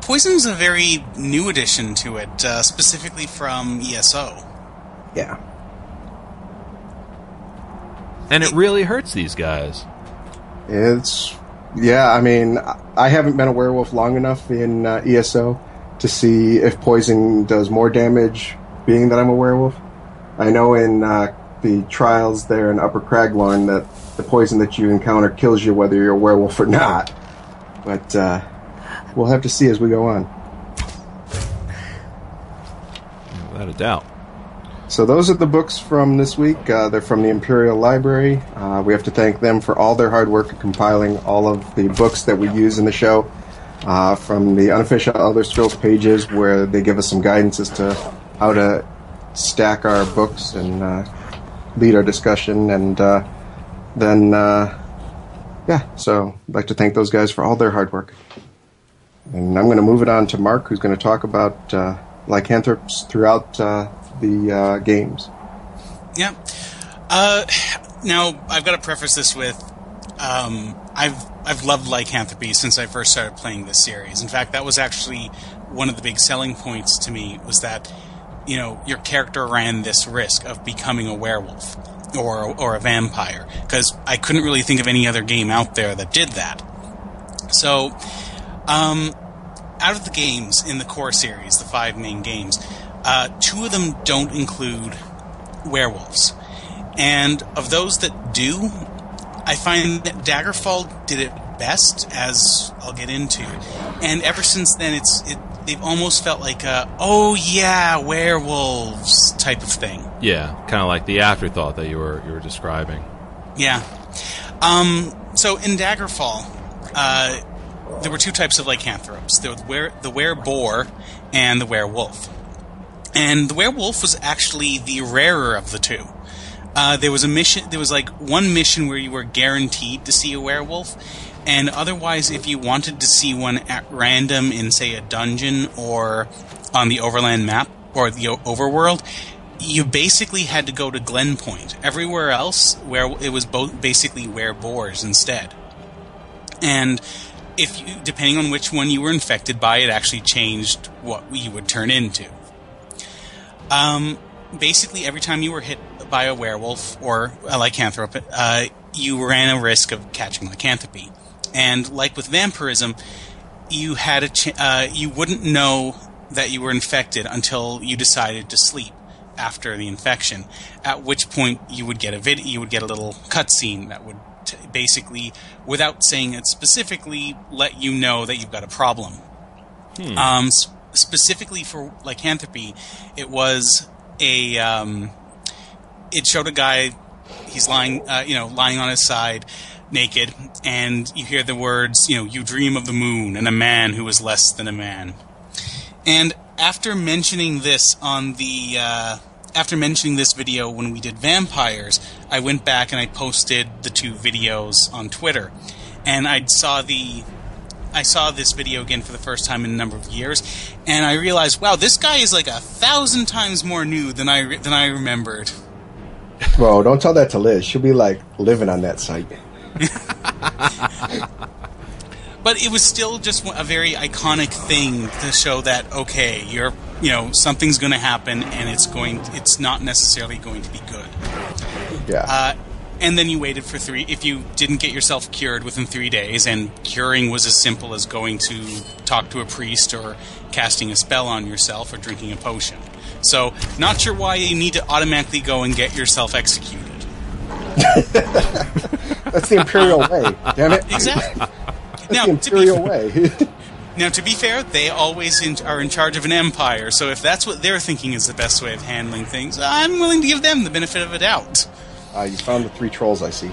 Poison's a very new addition to it, uh, specifically from ESO. Yeah. and it really hurts these guys. It's yeah. I mean, I haven't been a werewolf long enough in uh, ESO to see if poison does more damage, being that I'm a werewolf. I know in uh, the trials there in Upper Craglorn that the poison that you encounter kills you whether you're a werewolf or not. But uh, we'll have to see as we go on. Without a doubt. So those are the books from this week. Uh, they're from the Imperial Library. Uh, we have to thank them for all their hard work in compiling all of the books that we use in the show. Uh, from the unofficial Elder Scrolls pages, where they give us some guidance as to how to stack our books and uh, lead our discussion, and uh, then uh, yeah. So I'd like to thank those guys for all their hard work. And I'm going to move it on to Mark, who's going to talk about uh, lycanthropes throughout uh, the uh, games. Yeah. Uh, now I've got to preface this with um, I've I've loved lycanthropy since I first started playing this series. In fact, that was actually one of the big selling points to me was that you know your character ran this risk of becoming a werewolf or or a vampire because I couldn't really think of any other game out there that did that. So, um, out of the games in the core series, the five main games, uh, two of them don't include werewolves. And of those that do, I find that Daggerfall did it best, as I'll get into. And ever since then, it's it, they've almost felt like a oh yeah werewolves type of thing. Yeah, kind of like the afterthought that you were you were describing. Yeah. Um, so in Daggerfall, uh, there were two types of lycanthropes: the were the wereboar and the werewolf. And the werewolf was actually the rarer of the two. Uh, there was a mission. There was like one mission where you were guaranteed to see a werewolf, and otherwise, if you wanted to see one at random in, say, a dungeon or on the Overland map or the Overworld, you basically had to go to Glenpoint. Everywhere else, where it was basically wereboars instead. And if you, depending on which one you were infected by, it actually changed what you would turn into. Um, basically, every time you were hit by a werewolf or a lycanthrope, uh, you ran a risk of catching lycanthropy. And like with vampirism, you had a ch- uh, you wouldn't know that you were infected until you decided to sleep after the infection. At which point you would get a vid- you would get a little cutscene that would t- basically, without saying it specifically, let you know that you've got a problem. Um, s- specifically for lycanthropy, it was a um, it showed a guy he's lying uh, you know lying on his side naked and you hear the words you know you dream of the moon and a man who is less than a man and after mentioning this on the uh, after mentioning this video when we did vampires i went back and i posted the two videos on twitter and i saw the I saw this video again for the first time in a number of years, and I realized, wow, this guy is like a thousand times more new than I than I remembered. Whoa, don't tell that to Liz. She'll be like living on that site. But it was still just a very iconic thing to show that okay, you're you know something's going to happen, and it's going it's not necessarily going to be good. Yeah. Uh, and then you waited for three. If you didn't get yourself cured within three days, and curing was as simple as going to talk to a priest or casting a spell on yourself or drinking a potion. So, not sure why you need to automatically go and get yourself executed. That's the imperial way. Damn it! Exactly. That's now, the to be imperial way. Now, to be fair, they always in, are in charge of an empire, so if that's what they're thinking is the best way of handling things, I'm willing to give them the benefit of a doubt. uh, you found the three trolls. I see.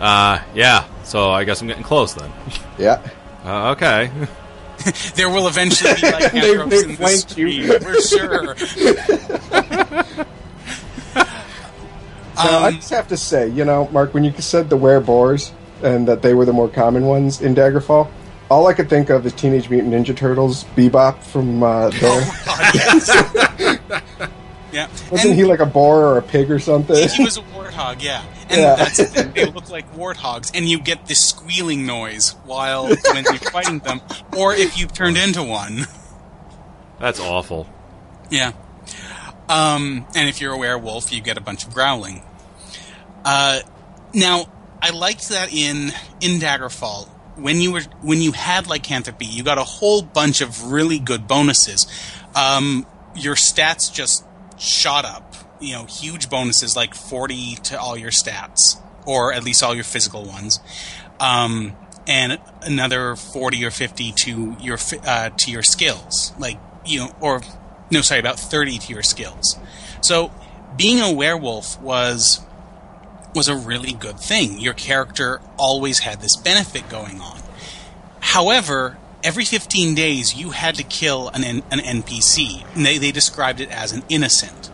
Uh, yeah. So I guess I'm getting close then. Yeah. Uh, okay. There will eventually be like They- arrows they in the flanked you. stream, for sure. Now, I Um, just have to say, you know, Mark, when you said the were-boars and that they were the more common ones in Daggerfall, all I could think of is Teenage Mutant Ninja Turtles, Bebop from uh, there. yeah, Wasn't and he like a boar or a pig or something? he was a warthog, yeah. And Yeah. that's the thing, they look like warthogs, and you get this squealing noise while when you're fighting them, or if you've turned into one. That's awful. Yeah. Um, and if you're a werewolf, you get a bunch of growling. Uh, now, I liked that in in Daggerfall when you were when you had lycanthropy, you got a whole bunch of really good bonuses. Um, your stats just shot up. You know, huge bonuses like forty to all your stats, or at least all your physical ones. Um, and another forty or fifty to your uh, to your skills, like you know, or no, sorry, about thirty to your skills. So, being a werewolf was was a really good thing. Your character always had this benefit going on. However, every 15 days you had to kill an, an NPC. They, they described it as an innocent.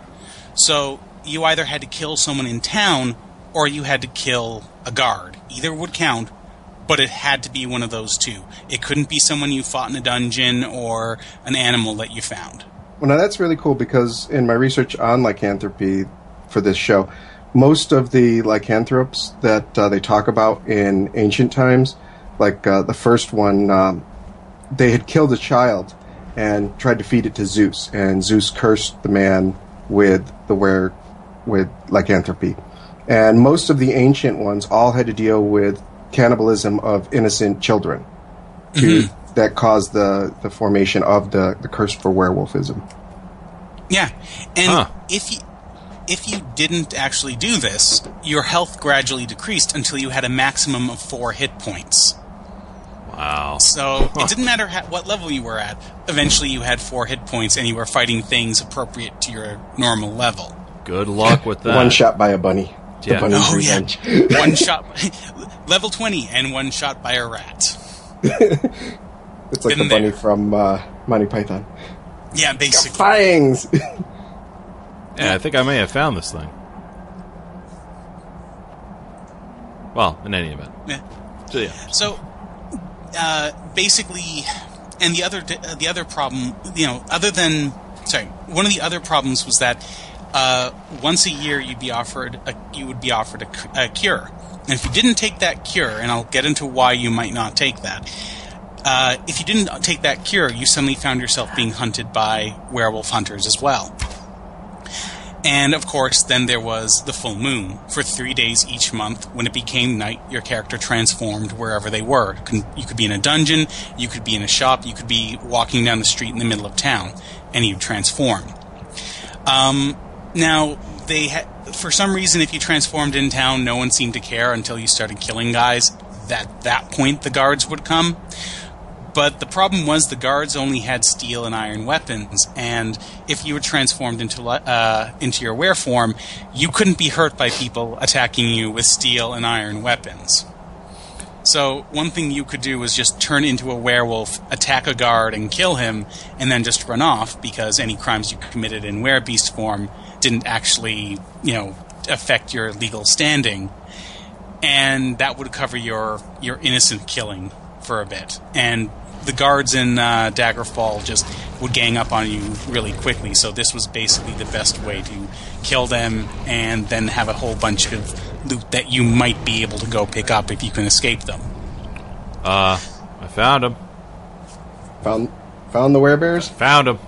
So you either had to kill someone in town or you had to kill a guard. Either would count, but it had to be one of those two. It couldn't be someone you fought in a dungeon or an animal that you found. Well, now that's really cool because in my research on lycanthropy for this show, most of the lycanthropes that uh, they talk about in ancient times, like uh, the first one, um, they had killed a child and tried to feed it to Zeus, and Zeus cursed the man with the were with lycanthropy. And most of the ancient ones all had to deal with cannibalism of innocent children to, that caused the, the formation of the, the curse for werewolfism. Yeah, and Huh. if you if you didn't actually do this, your health gradually decreased until you had a maximum of four hit points. Wow. So it didn't matter ha- what level you were at. Eventually, you had four hit points, and you were fighting things appropriate to your normal level. Good luck with that. One shot by a bunny. The Yeah. bunny's Oh yeah, revenge. one shot, level twenty, and one shot by a rat. It's like Been the bunny from uh, Monty Python. Yeah, basically. Fangs! Yeah, I think I may have found this thing. Well, in any event. Yeah. So yeah. So, uh, basically, and the other uh, the other problem, you know, other than sorry, one of the other problems was that uh, once a year you'd be offered a, you would be offered a, a cure, and if you didn't take that cure, and I'll get into why you might not take that. Uh, if you didn't take that cure, you suddenly found yourself being hunted by werewolf hunters as well. And of course, then there was the full moon. For three days each month, when it became night, your character transformed wherever they were. You could be in a dungeon, you could be in a shop, you could be walking down the street in the middle of town, and you'd transform. Um, now, they ha- for some reason, if you transformed in town, no one seemed to care until you started killing guys. At that point, the guards would come. But the problem was the guards only had steel and iron weapons, and if you were transformed into uh, into your were form, you couldn't be hurt by people attacking you with steel and iron weapons. So one thing you could do was just turn into a werewolf, attack a guard, and kill him, and then just run off because any crimes you committed in werebeast form didn't actually, you know, affect your legal standing, and that would cover your your innocent killing for a bit. And the guards in uh, Daggerfall just would gang up on you really quickly. So this was basically the best way to kill them, and then have a whole bunch of loot that you might be able to go pick up if you can escape them. Uh, I found them. found found the werebears? Found them.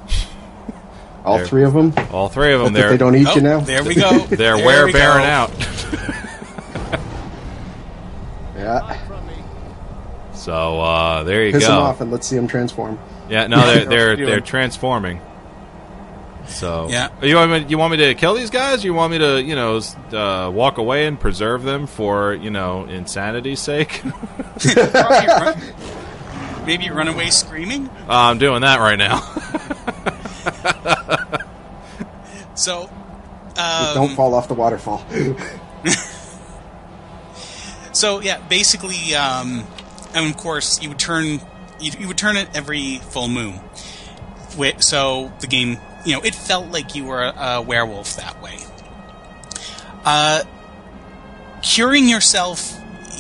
All There. three of them? All three of them. That They're don't eat Oh, you now? there we go. they're There were we bearing out. Yeah. So uh, there you Piss go. him off and let's see them transform. Yeah, no, they're they're they're transforming. So Yeah. you want me? You want me to kill these guys? You want me to, you know, uh, walk away and preserve them for, you know, insanity's sake? Probably run, maybe run away screaming. I'm doing that right now. So, Don't um, fall off the waterfall. so yeah, basically, um, and of course, you would turn you, you would turn it every full moon. So the game, you know, it felt like you were a, a werewolf that way. Uh, curing yourself,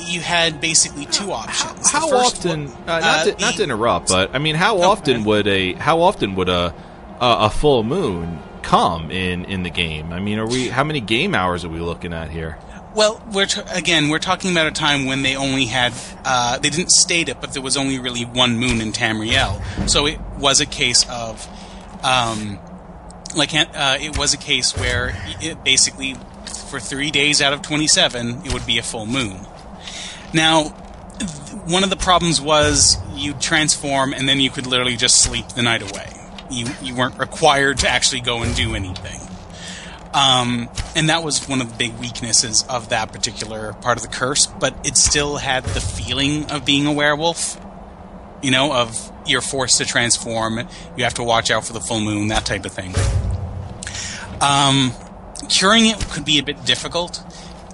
you had basically two options. The how often? one- uh, not, uh, to, not the- to interrupt, but I mean, how No, often would a how often would a a, a full moon come in in the game? I mean, are we how many game hours are we looking at here? Well, we're t- again we're talking about a time when they only had uh, they didn't state it, but there was only really one moon in Tamriel, so it was a case of um, like uh, it was a case where it basically for three days out of twenty seven it would be a full moon. Now, th- one of the problems was you transform and then you could literally just sleep the night away. You you weren't required to actually go and do anything. Um, and that was one of the big weaknesses of that particular part of the curse, but it still had the feeling of being a werewolf. You know, of you're forced to transform, you have to watch out for the full moon, that type of thing. Um, curing it could be a bit difficult.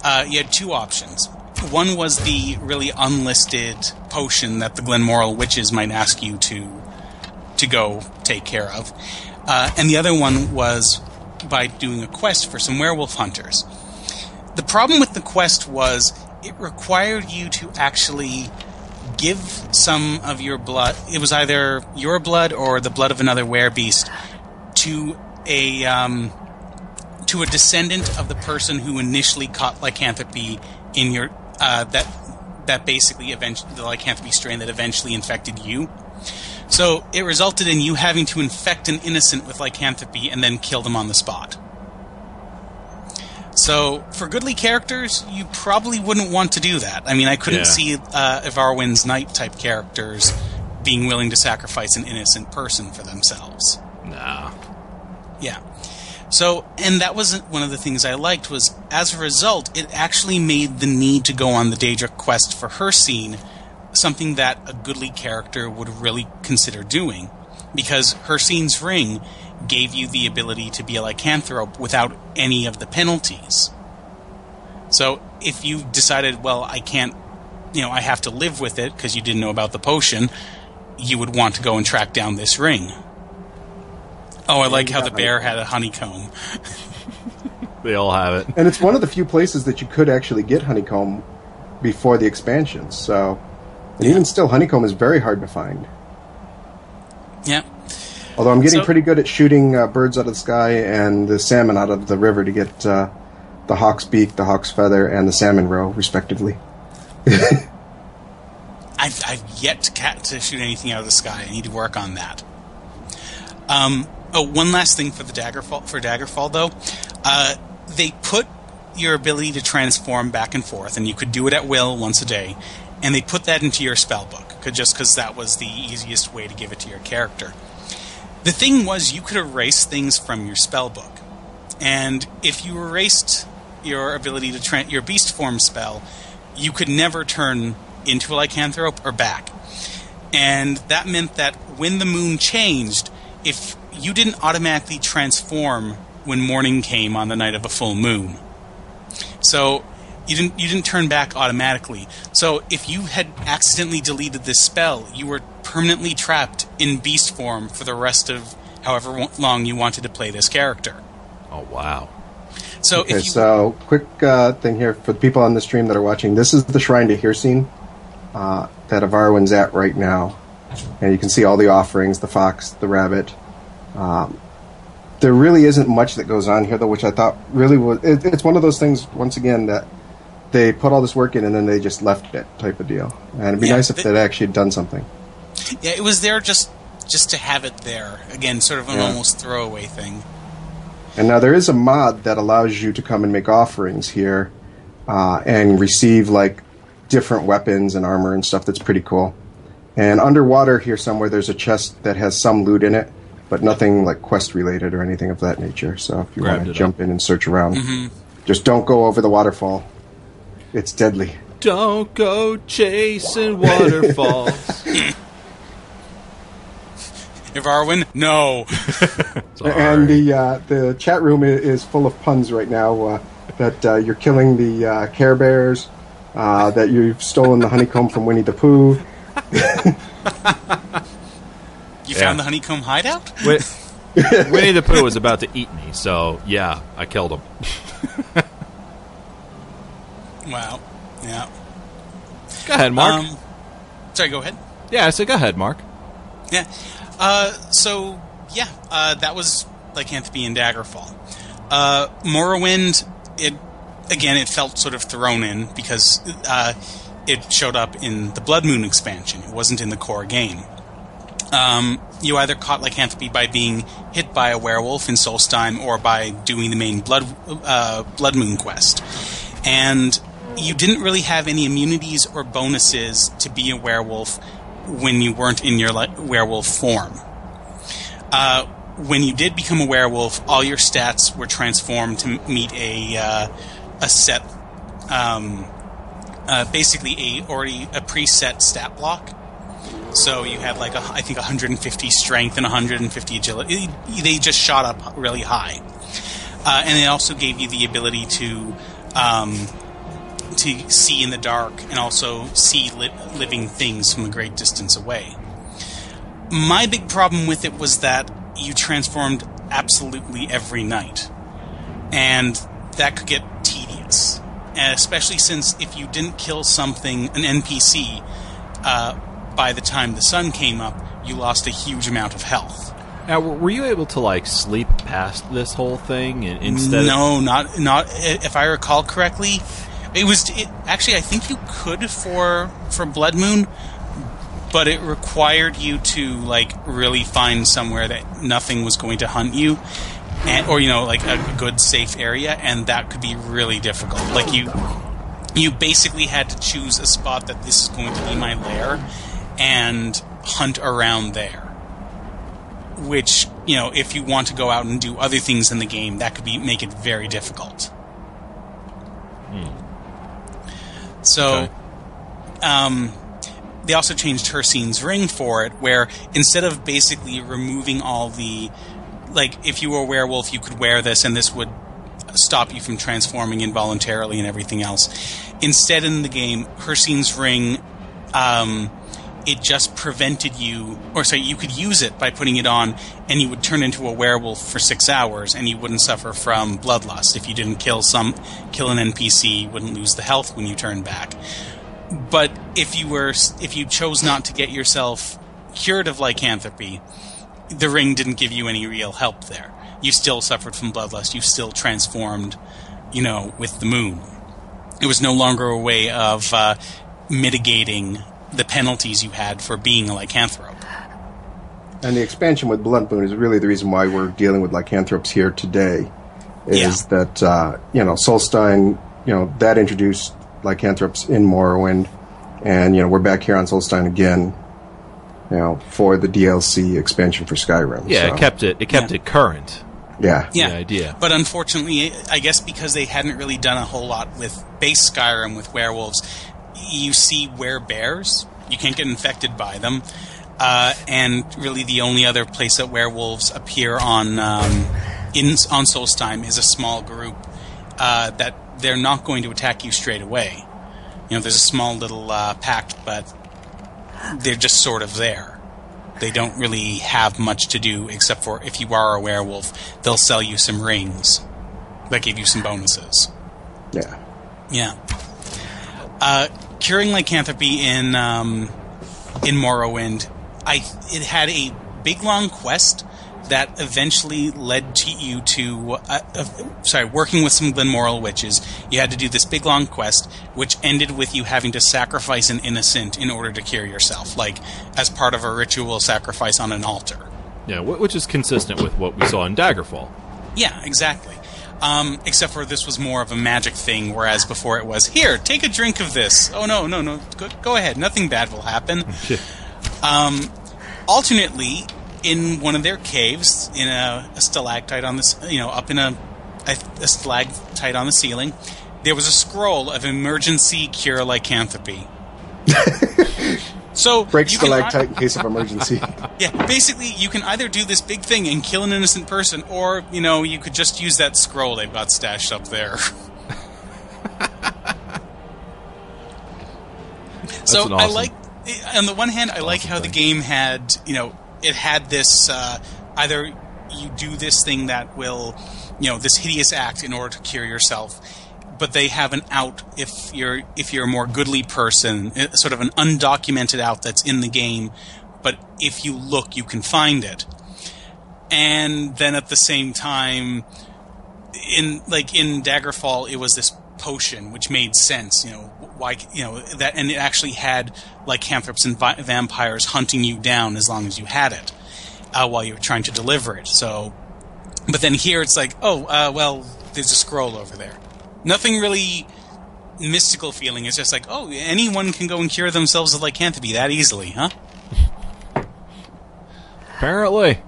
Uh, you had two options. One was the really unlisted potion that the Glenmoril witches might ask you to to go take care of, uh, and the other one was by doing a quest for some werewolf hunters. The problem with the quest was it required you to actually give some of your blood. It was either your blood or the blood of another werebeast to a um, to a descendant of the person who initially caught lycanthropy in your uh, that that basically eventually the lycanthropy strain that eventually infected you. So it resulted in you having to infect an innocent with lycanthropy and then kill them on the spot. So for goodly characters, you probably wouldn't want to do that. I mean, I couldn't Yeah. see uh, Evarwyn's knight type characters being willing to sacrifice an innocent person for themselves. Nah. Yeah. So, and that wasn't one of the things I liked was as a result, it actually made the need to go on the Daedra quest for Hircine something that a goodly character would really consider doing. Because Hircine's ring gave you the ability to be a lycanthrope without any of the penalties. So, if you decided, well, I can't, you know, I have to live with it because you didn't know about the potion, you would want to go and track down this ring. Oh, I like how the bear had a honeycomb. They all have it. And it's one of the few places that you could actually get honeycomb before the expansions. So, and even still, honeycomb is very hard to find. Yeah. Although I'm getting So- pretty good at shooting uh, birds out of the sky and the salmon out of the river to get uh, the hawk's beak, the hawk's feather, and the salmon roe, respectively. I've, I've yet to, ca- to shoot anything out of the sky. I need to work on that. Um, oh, one last thing for the Daggerfall for Daggerfall though, uh, they put your ability to transform back and forth, and you could do it at will once a day, and they put that into your spell book just because that was the easiest way to give it to your character. The thing was, you could erase things from your spell book, and if you erased your ability to tra- your beast form spell, you could never turn into a lycanthrope or back. And that meant that when the moon changed, if you didn't automatically transform when morning came on the night of a full moon, so you didn't you didn't turn back automatically. So if you had accidentally deleted this spell, you were permanently trapped in beast form for the rest of however long you wanted to play this character. Oh wow. So Okay, if you so quick uh, thing here for the people on the stream that are watching. This is the Shrine to Hircine uh, that Evarwyn's at right now, and you can see all the offerings: the fox, the rabbit. Um, there really isn't much that goes on here, though, which I thought really was. It, it's one of those things, once again, that they put all this work in and then they just left it, type of deal. And it'd be Yeah, nice if they- they'd actually done something. yeah, it was there just just to have it there again, sort of an Yeah. almost throwaway thing. And now there is a mod that allows you to come and make offerings here uh, and receive like different weapons and armor and stuff that's pretty cool. And underwater here somewhere, there's a chest that has some loot in it, but nothing like quest related or anything of that nature. So if you want to it jump in and search around, just don't go over the waterfall. It's deadly. Don't go chasing waterfalls. Evarwyn, no. And the uh, the chat room is full of puns right now. Uh, that uh, you're killing the uh, Care Bears, uh, that you've stolen the honeycomb from Winnie the Pooh. You Yeah. found the honeycomb hideout? Wi- Winnie the Pooh was about to eat me, so yeah, I killed him. Wow. Yeah. Go ahead, Mark. Um, sorry, go ahead. yeah, I said go ahead, Mark. Yeah. Uh, so yeah, uh, that was Lycanthropy and Daggerfall. Uh, Morrowind, it again, it felt sort of thrown in because uh, it showed up in the Blood Moon expansion. It wasn't in the core game. Um, you either caught lycanthropy by being hit by a werewolf in Solstheim or by doing the main Blood uh, Blood Moon quest, and you didn't really have any immunities or bonuses to be a werewolf when you weren't in your like, werewolf form. Uh, when you did become a werewolf, all your stats were transformed to meet a uh, a set, um, uh, basically a already a preset stat block. So you had like a, I think 150 strength and 150 agility. They just shot up really high, uh, and it also gave you the ability to um, to see in the dark and also see li- living things from a great distance away. My big problem with it was that you transformed absolutely every night, and that could get tedious, and especially since if you didn't kill something, an NPC, uh, by the time the sun came up, you lost a huge amount of health. Now, were you able to like sleep past this whole thing instead? no, not not if I recall correctly. It was it, actually I think you could for for Blood Moon, but it required you to like really find somewhere that nothing was going to hunt you, and or you know like a good safe area, and that could be really difficult. Like you you basically had to choose a spot that this is going to be my lair, and hunt around there. Which you know if you want to go out and do other things in the game that could be make it very difficult hmm. So Okay. um, they also changed Hircine's ring for it where instead of basically removing all the like if you were a werewolf you could wear this and this would stop you from transforming involuntarily and everything else instead in the game Hircine's ring um, it just prevented you, or sorry, you could use it by putting it on, and you would turn into a werewolf for six hours, and you wouldn't suffer from bloodlust. If you didn't kill some, kill an NPC, you wouldn't lose the health when you turn back. But if you were, if you chose not to get yourself cured of lycanthropy, the ring didn't give you any real help there. You still suffered from bloodlust. You still transformed, you know, with the moon. It was no longer a way of uh, mitigating the penalties you had for being a lycanthrope. And the expansion with Blood Moon is really the reason why we're dealing with lycanthropes here today. Is Yeah. that uh, you know Solstheim, you know that introduced lycanthropes in Morrowind, and you know we're back here on Solstheim again, you know for the DLC expansion for Skyrim. Yeah, so, it kept it. It kept Yeah. it current. yeah, Yeah, The idea. But unfortunately, I guess because they hadn't really done a whole lot with base Skyrim with werewolves, you see werebears. You can't get infected by them. Uh, and really, the only other place that werewolves appear on um, in on Solstheim is a small group uh, that they're not going to attack you straight away. You know, there's a small little uh, pact, but they're just sort of there. They don't really have much to do except for if you are a werewolf, they'll sell you some rings that give you some bonuses. yeah. Yeah. Uh, curing lycanthropy in um, in Morrowind, I it had a big long quest that eventually led to you to uh, uh, sorry working with some Glenmoril witches. You had to do this big long quest, which ended with you having to sacrifice an innocent in order to cure yourself, like as part of a ritual sacrifice on an altar. Yeah, which is consistent with what we saw in Daggerfall. Yeah, exactly. Um, except for this was more of a magic thing, whereas before it was here, take a drink of this. Oh no, no, no, go, go ahead, nothing bad will happen. um, alternately, in one of their caves, in a, a stalactite on this, you know, up in a, a, a stalactite on the ceiling, there was a scroll of emergency cure lycanthropy. so Break you can- stalactite in case of emergency. yeah, basically, you can either do this big thing and kill an innocent person, or you know, you could just use that scroll they've got stashed up there. so an I like, on the one hand, I like awesome how the game had, you know, it had this uh, either you do this thing that will, you know, this hideous act in order to cure yourself. But they have an out if you're if you're a more goodly person, eh, sort of an undocumented out that's in the game. But if you look, you can find it. And then at the same time, in like in Daggerfall, it was this potion which made sense. You know why? You know that, and it actually had lycanthropes and vi- vampires hunting you down as long as you had it uh, while you were trying to deliver it. So, but then here it's like, oh, uh, well, there's a scroll over there. Nothing really mystical feeling. It's just like, oh, anyone can go and cure themselves of lycanthropy that easily, huh? Apparently.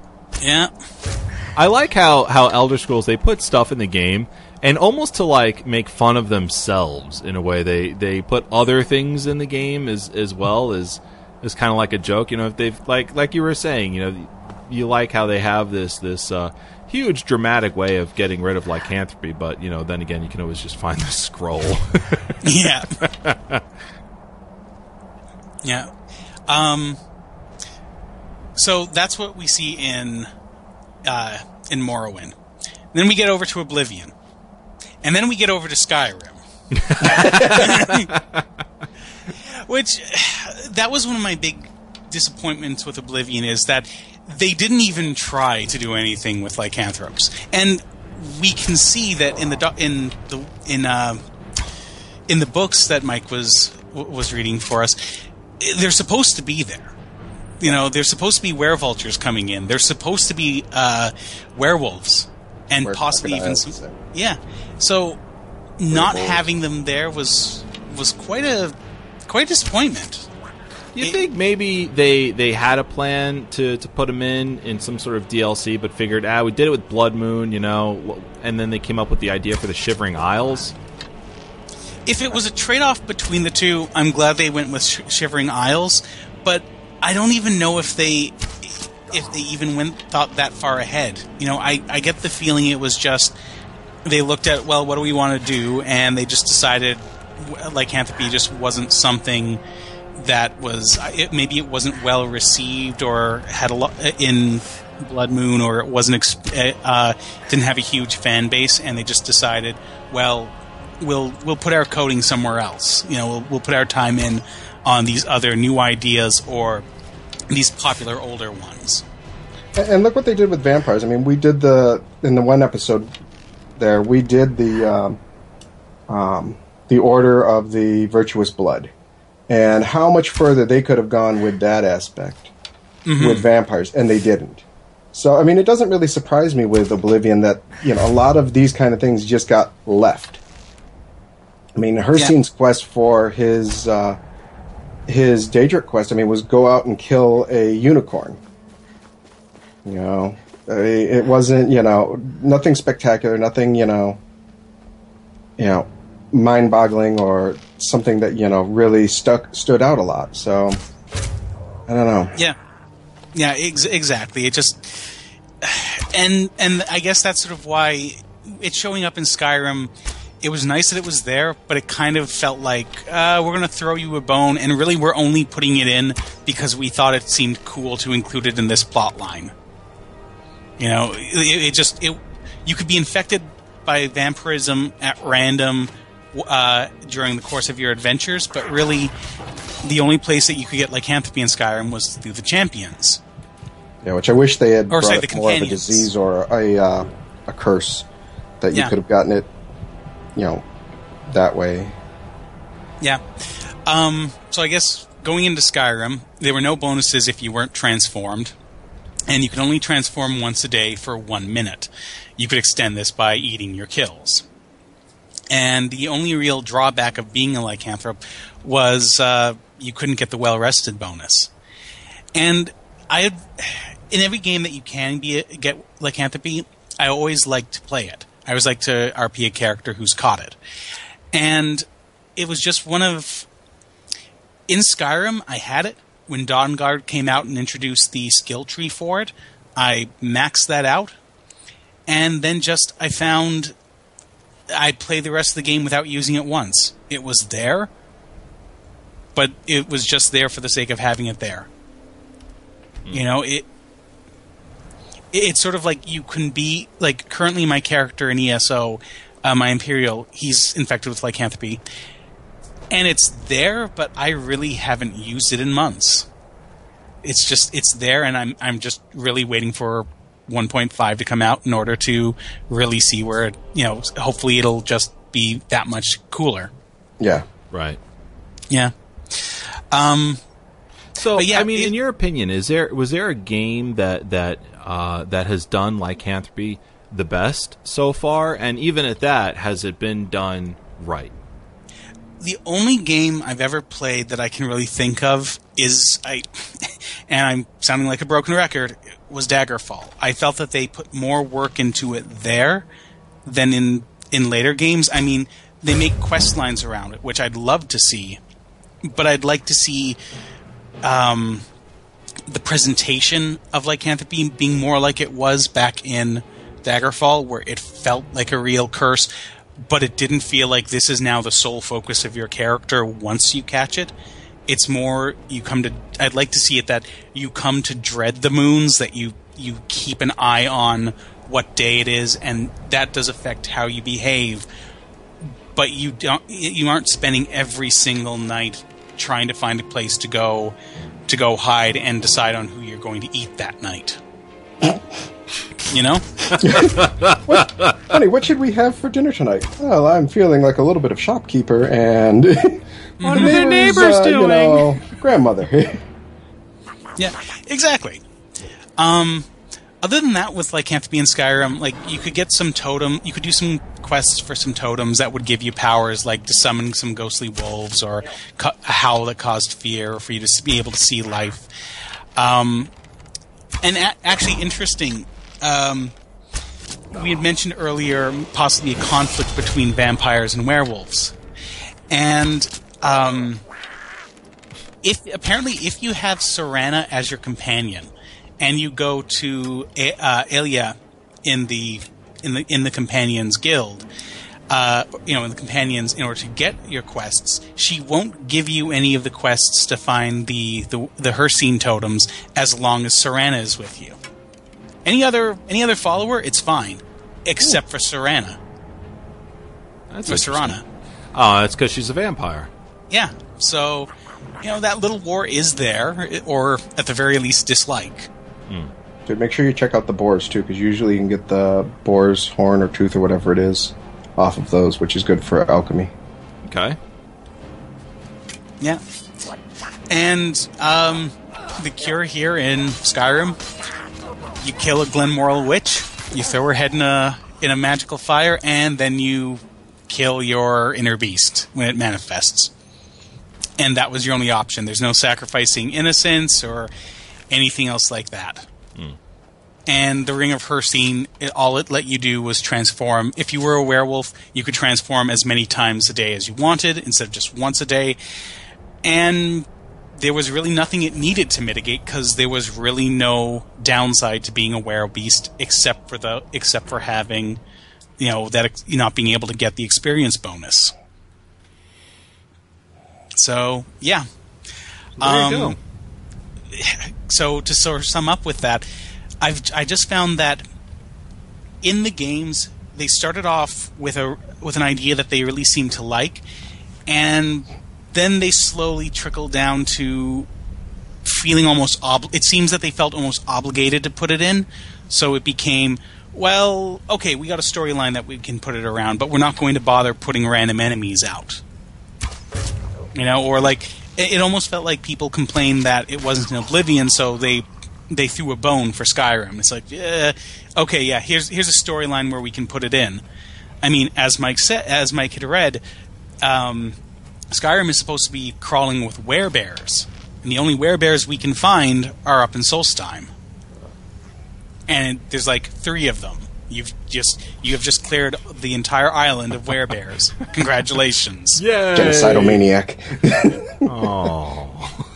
Yeah. I like how, how Elder Scrolls they put stuff in the game and almost to like make fun of themselves in a way. They they put other things in the game as as well as as kind of like a joke. You know, if they've like like you were saying, you know, you like how they have this this uh, huge dramatic way of getting rid of lycanthropy, but you know, then again, you can always just find the scroll. yeah. yeah. Um, so that's what we see in uh, in Morrowind. Then we get over to Oblivion, and then we get over to Skyrim. Which that was one of my big disappointments with Oblivion is that they didn't even try to do anything with lycanthropes, and we can see that in the in the in uh, in the books that Mike was was reading for us, they're supposed to be there. You know, they're supposed to be werevultures coming in. They're supposed to be uh, werewolves, and Were possibly even some, yeah. So, not having them there was was quite a quite a disappointment. You It- think maybe they they had a plan to, to put him in in some sort of DLC, but figured, ah, we did it with Blood Moon, you know, and then they came up with the idea for the Shivering Isles. if it was a trade-off between the two, I'm glad they went with Sh- Shivering Isles, but I don't even know if they if they even went thought that far ahead. You know, I I get the feeling it was just they looked at well, what do we want to do, and they just decided lycanthropy just wasn't something that was it, maybe it wasn't well received or had a lot in Blood Moon or it wasn't exp- uh, didn't have a huge fan base, and they just decided well we'll we'll put our coding somewhere else. You know, we'll, we'll put our time in on these other new ideas or these popular older ones. And and look what they did with vampires. I mean, we did the in the one episode there. We did the um, um, the order of the virtuous blood, and how much further they could have gone with that aspect with vampires, and they didn't. So, I mean, it doesn't really surprise me with Oblivion that you know a lot of these kind of things just got left. I mean, Hircine's quest for his uh, his Daedric quest, I mean, was go out and kill a unicorn. You know, it wasn't you know nothing spectacular, nothing you know, you know, mind-boggling or something that you know really stuck stood out a lot. So I don't know. Yeah, yeah, ex- exactly. It just and and I guess that's sort of why it's showing up in Skyrim. It was nice that it was there, but it kind of felt like uh, we're going to throw you a bone, and really we're only putting it in because we thought it seemed cool to include it in this plot line. You know, it, it just it you could be infected by vampirism at random uh, during the course of your adventures, but really the only place that you could get lycanthropy in Skyrim was through the champions. Yeah, which I wish they had Or, brought it the more of a disease or a uh, a curse that you Yeah. could have gotten it, you know, that way. Yeah. Um, so I guess going into Skyrim, there were no bonuses if you weren't transformed. and you can only transform once a day for one minute. You could extend this by eating your kills. And the only real drawback of being a lycanthrope was uh, you couldn't get the well rested bonus. And I, in every game that you can be get lycanthropy, I always like to play it. I always like to RP a character who's caught it, and it was just one of. In Skyrim, I had it when Dawnguard came out and introduced the skill tree for it. I maxed that out, and then just I found I played the rest of the game without using it once. It was there, but it was just there for the sake of having it there. You know, it it's sort of like you can be like currently my character in ESO, uh, my Imperial, he's infected with lycanthropy, and it's there, but I really haven't used it in months. It's just it's there, and I'm I'm just really waiting for 1.5 to come out in order to really see where it, you know hopefully it'll just be that much cooler. Yeah. Right. Yeah. Um, So, yeah, I mean, it- in your opinion, is there was there a game that that uh, that has done lycanthropy the best so far? And even at that, has it been done right? the only game I've ever played that I can really think of is I, and I'm sounding like a broken record, was Daggerfall. I felt that they put more work into it there than in in later games. I mean, they make quest lines around it, which I'd love to see, but I'd like to see um, the presentation of lycanthropy being more like it was back in Daggerfall, where it felt like a real curse, but it didn't feel like this is now the sole focus of your character once you catch it. It's more you come to. I'd like to see it that you come to dread the moons, that you you keep an eye on what day it is, and that does affect how you behave. But you don't. You aren't spending every single night trying to find a place to go to go hide and decide on who you're going to eat that night. you know? Honey, what should we have for dinner tonight? Well, I'm feeling like a little bit of shopkeeper and. what are the neighbors You doing? know, grandmother. Yeah, exactly. Um, other than that, with lycanthropy in Skyrim, like you could get some totem, you could do some quests for some totems that would give you powers, like to summon some ghostly wolves or ca- a howl that caused fear, or for you to be able to see life. Um, and a- actually, interesting. Um, we had mentioned earlier possibly a conflict between vampires and werewolves, and um, if apparently if you have Serana as your companion and you go to uh, Aela in the in the in the companions guild, uh, you know, in the companions, in order to get your quests, she won't give you any of the quests to find the the, the Hircine totems as long as Serana is with you. Any other any other follower, it's fine, except for Serana. That's For. Serana. Oh, it's because she's a vampire. Yeah. So, you know, that little war is there, or at the very least, dislike. Dude, make sure you check out the boars too, because usually you can get the boar's horn or tooth or whatever it is off of those, which is good for alchemy. Okay. Yeah. And um, the cure here in Skyrim, you kill a Glenmoril witch, you throw her head in a in a magical fire, and then you kill your inner beast when it manifests. And that was your only option. There's no sacrificing innocence or anything else like that. Hmm. And the Ring of Hircine, it, all it let you do was transform. If you were a werewolf, you could transform as many times a day as you wanted instead of just once a day. And there was really nothing it needed to mitigate because there was really no downside to being a were beast except for the except for having you know that not being able to get the experience bonus. So yeah, There Um, you go. so to sort of sum up with that, I've I just found that in the games they started off with a with an idea that they really seemed to like, and then they slowly trickled down to feeling almost ob- it seems that they felt almost obligated to put it in, so it became well okay we got a storyline that we can put it around, but we're not going to bother putting random enemies out you know, or like it, it almost felt like people complained that it wasn't in Oblivion, so they they threw a bone for Skyrim. It's like, eh, okay, yeah, here's here's a storyline where we can put it in. I mean, as Mike said, as Mike had read, um, Skyrim is supposed to be crawling with werebears, and the only werebears we can find are up in Solstheim, and there's like three of them. You've just you have just cleared the entire island of werebears. Congratulations! Yeah. Genocidal maniac. Oh.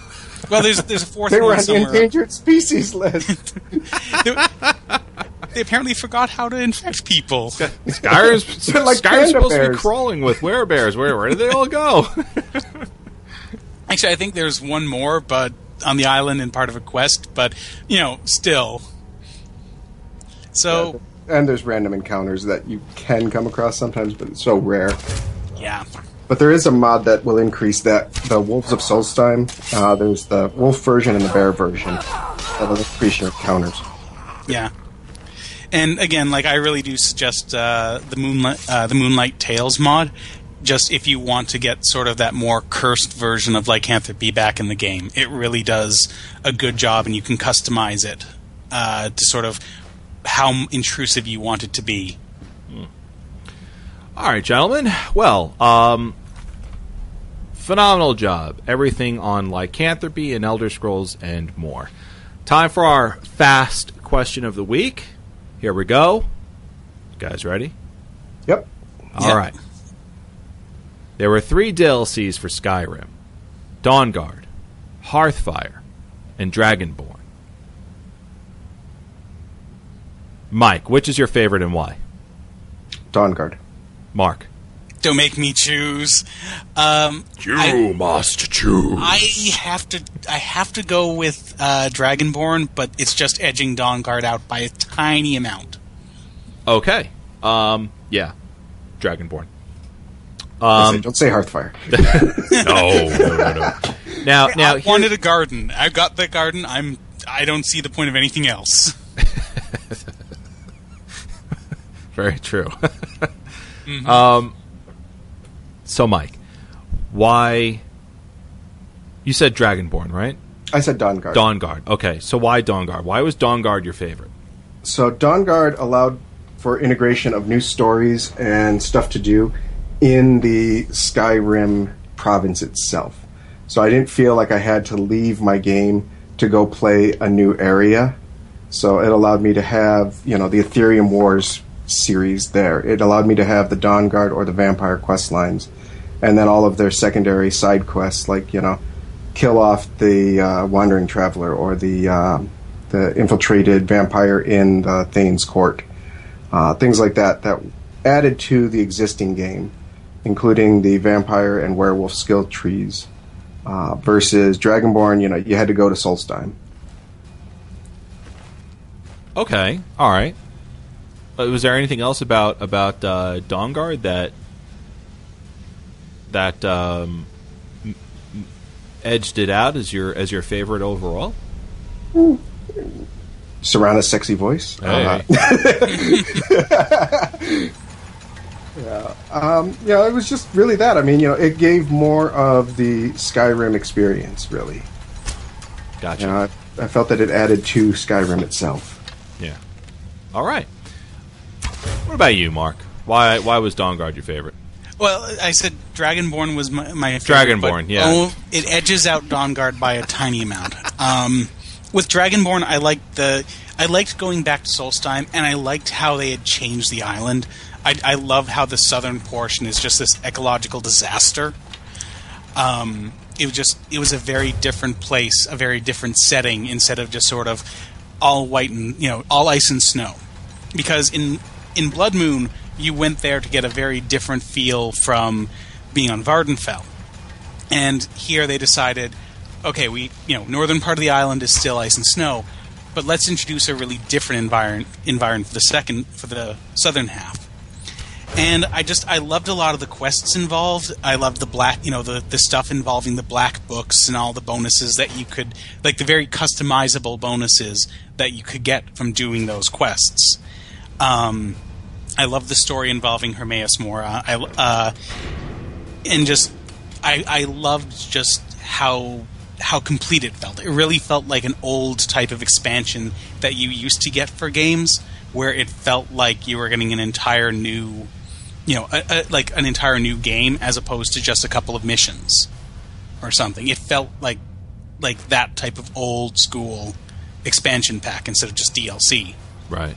Well, there's there's a fourth they were one on the endangered species list. they, they apparently forgot how to infect people. Skyrim's, They're like Skyrim's panda supposed to be crawling with werebears. Where where did they all go? Actually, I think there's one more, but on the island and part of a quest. But you know, still. So and there's random encounters that you can come across sometimes, but it's so rare. yeah, But there is a mod that will increase that. The Wolves of Solstheim. Uh, there's the wolf version and the bear version. That will increase your encounters. yeah. And again, like I really do suggest uh, the moonlight uh, the Moonlight Tales mod. Just if you want to get sort of that more cursed version of lycanthropy back in the game, it really does a good job, and you can customize it uh, to sort of how intrusive you want it to be. All right, gentlemen. Well, um, phenomenal job. Everything on lycanthropy and Elder Scrolls and more. Time for our fast question of the week. Here we go. guys ready? Yep. All Yeah. right. There were three DLCs for Skyrim Dawnguard, Hearthfire, and Dragonborn. Mike, which is your favorite and why? Dawnguard. Mark. Don't make me choose. Um, I- must choose. I have to I have to go with uh, Dragonborn, but it's just edging Dawnguard out by a tiny amount. Okay. Um, yeah. Dragonborn. Um, don't say Hearthfire. no, no, no, no. Now, now, I here- wanted a garden. I got the garden. I'm I don't see the point of anything else. Very true. Um, so Mike, why? You said Dragonborn, right? I said Dawnguard. Dawnguard. Okay, so why Dawnguard? Why was Dawnguard your favorite? So Dawnguard allowed for integration of new stories and stuff to do in the Skyrim province itself. So I didn't feel like I had to leave my game to go play a new area. So it allowed me to have, you know, the Aetherium Wars series there. It allowed me to have the Dawnguard or the Vampire quest lines, and then all of their secondary side quests, like you know, kill off the uh, Wandering Traveler or the uh, the infiltrated vampire in the Thane's Court, uh, things like that that added to the existing game, including the vampire and werewolf skill trees. Uh, versus Dragonborn, you know, you had to go to Solstheim. Okay, all right. Uh, was there anything else about about uh, Dawnguard that that um, edged it out as your as your favorite overall? Serana's sexy voice. Uh, um, yeah, it was just really that. I mean, you know, it gave more of the Skyrim experience, really. Gotcha. You know, I, I felt that it added to Skyrim itself. Yeah. All right. What about you, Mark? Why why was Dawnguard your favorite? Well, I said Dragonborn was my, my favorite. Dragonborn, but, yeah. Oh, it edges out Dawnguard by a tiny amount. Um, with Dragonborn, I liked the I liked going back to Solstheim, and I liked how they had changed the island. I, I love how the southern portion is just this ecological disaster. Um, it was just it was a very different place, a very different setting, instead of just sort of all white and you know all ice and snow. Because in in Blood Moon, you went there to get a very different feel from being on Vvardenfell. And here they decided, okay, we you know northern part of the island is still ice and snow, but let's introduce a really different environment environment for the second for the southern half. And I just I loved a lot of the quests involved. I loved the black, you know, the the stuff involving the black books and all the bonuses that you could like the very customizable bonuses that you could get from doing those quests. Um, I love the story involving Hermaeus Mora. I uh, and just I I loved just how how complete it felt. It really felt like an old type of expansion that you used to get for games, where it felt like you were getting an entire new, you know, a, a, like an entire new game as opposed to just a couple of missions or something. It felt like like that type of old school expansion pack instead of just DLC. Right.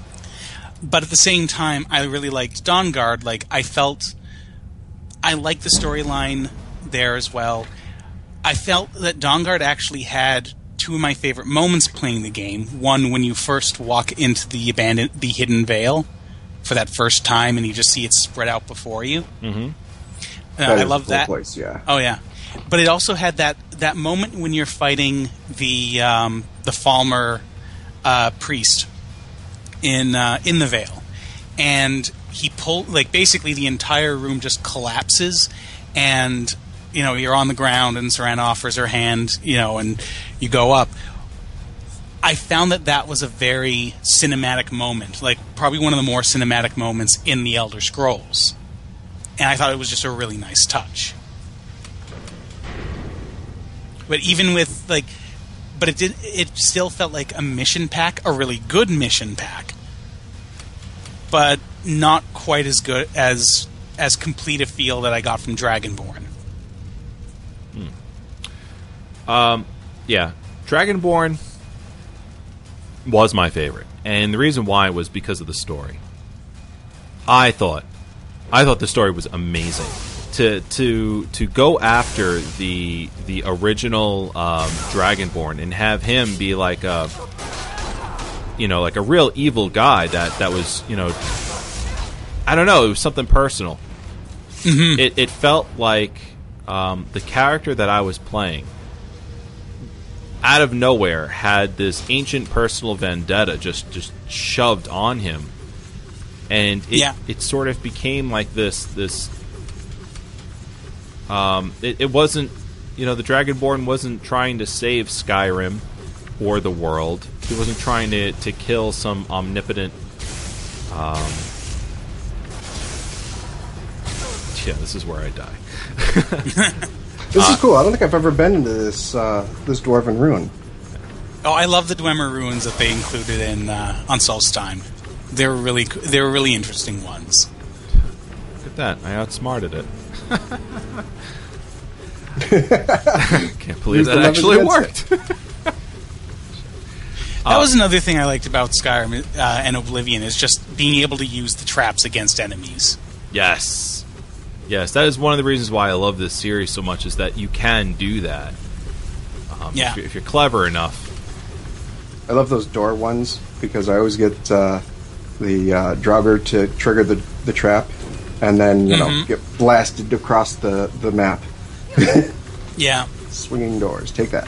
But at the same time, I really liked Dawnguard. Like I felt, I liked the storyline there as well. I felt that Dawnguard actually had two of my favorite moments playing the game. One when you first walk into the abandoned, the hidden veil for that first time, and you just see it spread out before you. Mm-hmm. Uh, I love cool that. place. Yeah. Oh yeah, but it also had that that moment when you're fighting the um, the Falmer uh, priest in uh, in the Vale, and he pull like basically the entire room just collapses, and you know you're on the ground, and Saran offers her hand, you know, and you go up. I found that that was a very cinematic moment, like probably one of the more cinematic moments in the Elder Scrolls, and I thought it was just a really nice touch. But even with like, but it did. It still felt like a mission pack, a really good mission pack, but not quite as good as as complete a feel that I got from Dragonborn. Yeah, Dragonborn was my favorite, and the reason why was because of the story. I thought, I thought the story was amazing. To to to go after the the original um, Dragonborn and have him be like a, you know, like a real evil guy that that was you know, I don't know, it was something personal. It it felt like um, the character that I was playing out of nowhere had this ancient personal vendetta just just shoved on him and it, Yeah. it sort of became like this this um it, it wasn't you know the dragonborn wasn't trying to save skyrim or the world he wasn't trying to to kill some omnipotent um yeah this is where i die This Uh, is cool. I don't think I've ever been into this uh, this dwarven ruin. Oh, I love the Dwemer ruins that they included in uh, on Solstheim. They were really they were really interesting ones. Look at that. I outsmarted it. Can't believe Use that actually worked. That was another thing I liked about Skyrim uh, and Oblivion is just being able to use the traps against enemies. yes. Yes, that is one of the reasons why I love this series so much is that you can do that. Um, Yeah. If you're, if you're clever enough. I love those door ones because I always get uh, the uh, Draugr to trigger the, the trap, and then you know Mhm. get blasted across the the map. Yeah. Swinging doors. Take that.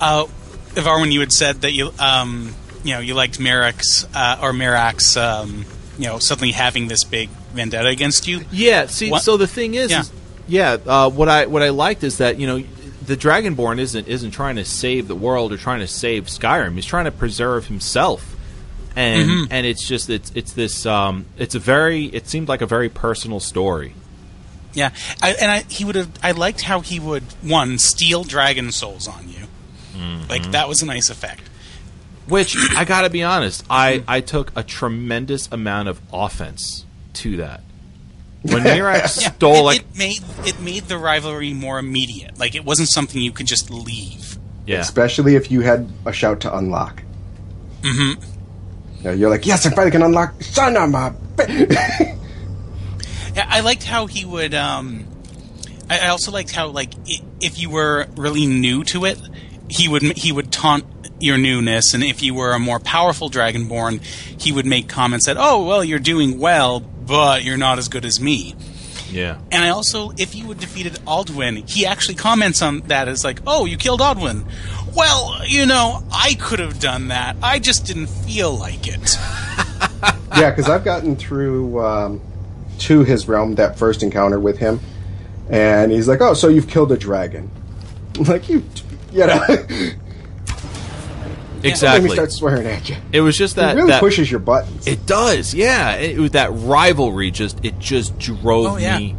Uh, Evarwyn, you had said that you um, you know you liked Miraak's uh, or Miraak's um, you know suddenly having this big vendetta against you. Yeah, see, What- so the thing is, Yeah. is- yeah, uh, what I what I liked is that you know the Dragonborn isn't isn't trying to save the world or trying to save Skyrim. He's trying to preserve himself, and Mhm. and it's just it's it's this um it's a very it seemed like a very personal story. Yeah, I, and I, he would have. I liked how he would one steal dragon souls on you. Like that was a nice effect. Which I gotta be honest, I I took a tremendous amount of offense to that. When Miraak stole it, like it made it made the rivalry more immediate. Like it wasn't something you could just leave. yeah Especially if you had a shout to unlock. Mm-hmm. You know, you're like, yes, I finally can unlock. Son of a. bi-" Yeah, I liked how he would. Um, I, I also liked how like i if you were really new to it, he would he would taunt your newness, and if you were a more powerful dragonborn, he would make comments that, "Oh, well, you're doing well, but you're not as good as me." yeah And I also, if you had defeated Alduin, he actually comments on that as like, "Oh, you killed Alduin." Well, you know, I could have done that. I just didn't feel like it. yeah, because I've gotten through um, to his realm that first encounter with him, and he's like, "Oh, so you've killed a dragon?" I'm like you, you know, let me exactly. start swearing at you. It was just that it really that pushes your buttons. It does, yeah. It, it was that rivalry just it just drove Oh, yeah. me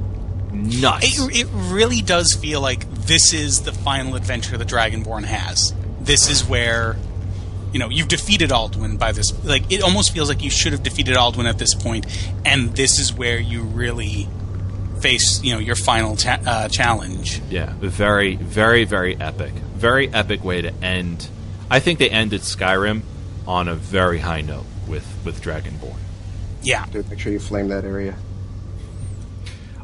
nuts. It, it really does feel like this is the final adventure the Dragonborn has. This is where, you know, you've defeated Alduin by this. Like, it almost feels like you should have defeated Alduin at this point, and this is where you really face, you know, your final cha- uh, challenge. Yeah, very, very, very epic. Very epic way to end. I think they ended Skyrim on a very high note with with Dragonborn. Yeah. Dude, make sure you flame that area.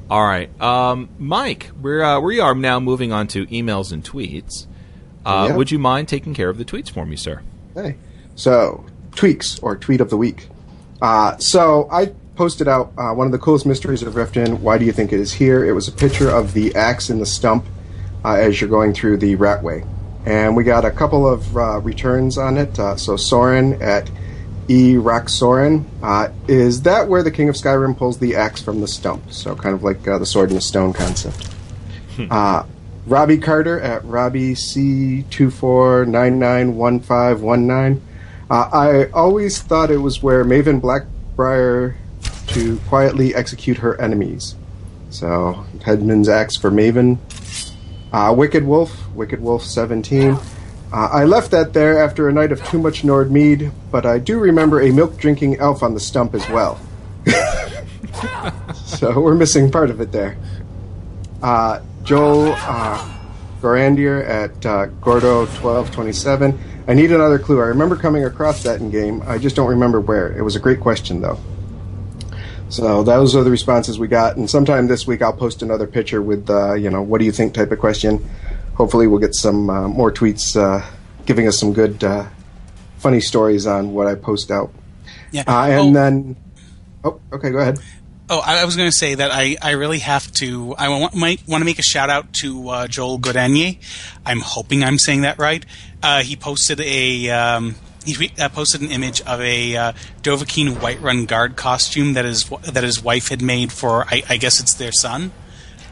All right, um, Mike, we're uh, we are now moving on to emails and tweets. Uh, Yeah. Would you mind taking care of the tweets for me, sir? Hey. So, tweaks or tweet of the week. Uh, so, I posted out uh, one of the coolest mysteries of Riften. Why do you think it is here? It was a picture of the axe in the stump uh, as you're going through the Ratway. And we got a couple of uh, returns on it. Uh, so, Soren at E. Rock Soren. Uh, is that where the King of Skyrim pulls the axe from the stump? So, kind of like uh, the sword in the stone concept. Uh, Robbie Carter at Robbie C two four nine nine one five one nine. Uh, I always thought it was where Maven Blackbriar to quietly execute her enemies. So Headman's axe for Maven. Uh, Wicked Wolf, Wicked Wolf seventeen. Uh, I left that there after a night of too much Nord mead, but I do remember a milk drinking elf on the stump as well. so we're missing part of it there. Uh, Joel uh, Gorandier at uh, Gordo twelve twenty seven. I need another clue. I remember coming across that in game. I just don't remember where. It was a great question though. So those are the responses we got, and sometime this week I'll post another picture with uh, you know what do you think type of question. Hopefully we'll get some uh, more tweets uh, giving us some good uh, funny stories on what I post out. Yeah. Uh, and Oh. then, oh, okay, go ahead. Oh, I was going to say that I, I really have to. I want, might want to make a shout out to uh, Joel Godanier. I'm hoping I'm saying that right. Uh, he posted a um, he tweet, uh, posted an image of a uh, Dovahkiin Whiterun guard costume that his that his wife had made for. I, I guess it's their son.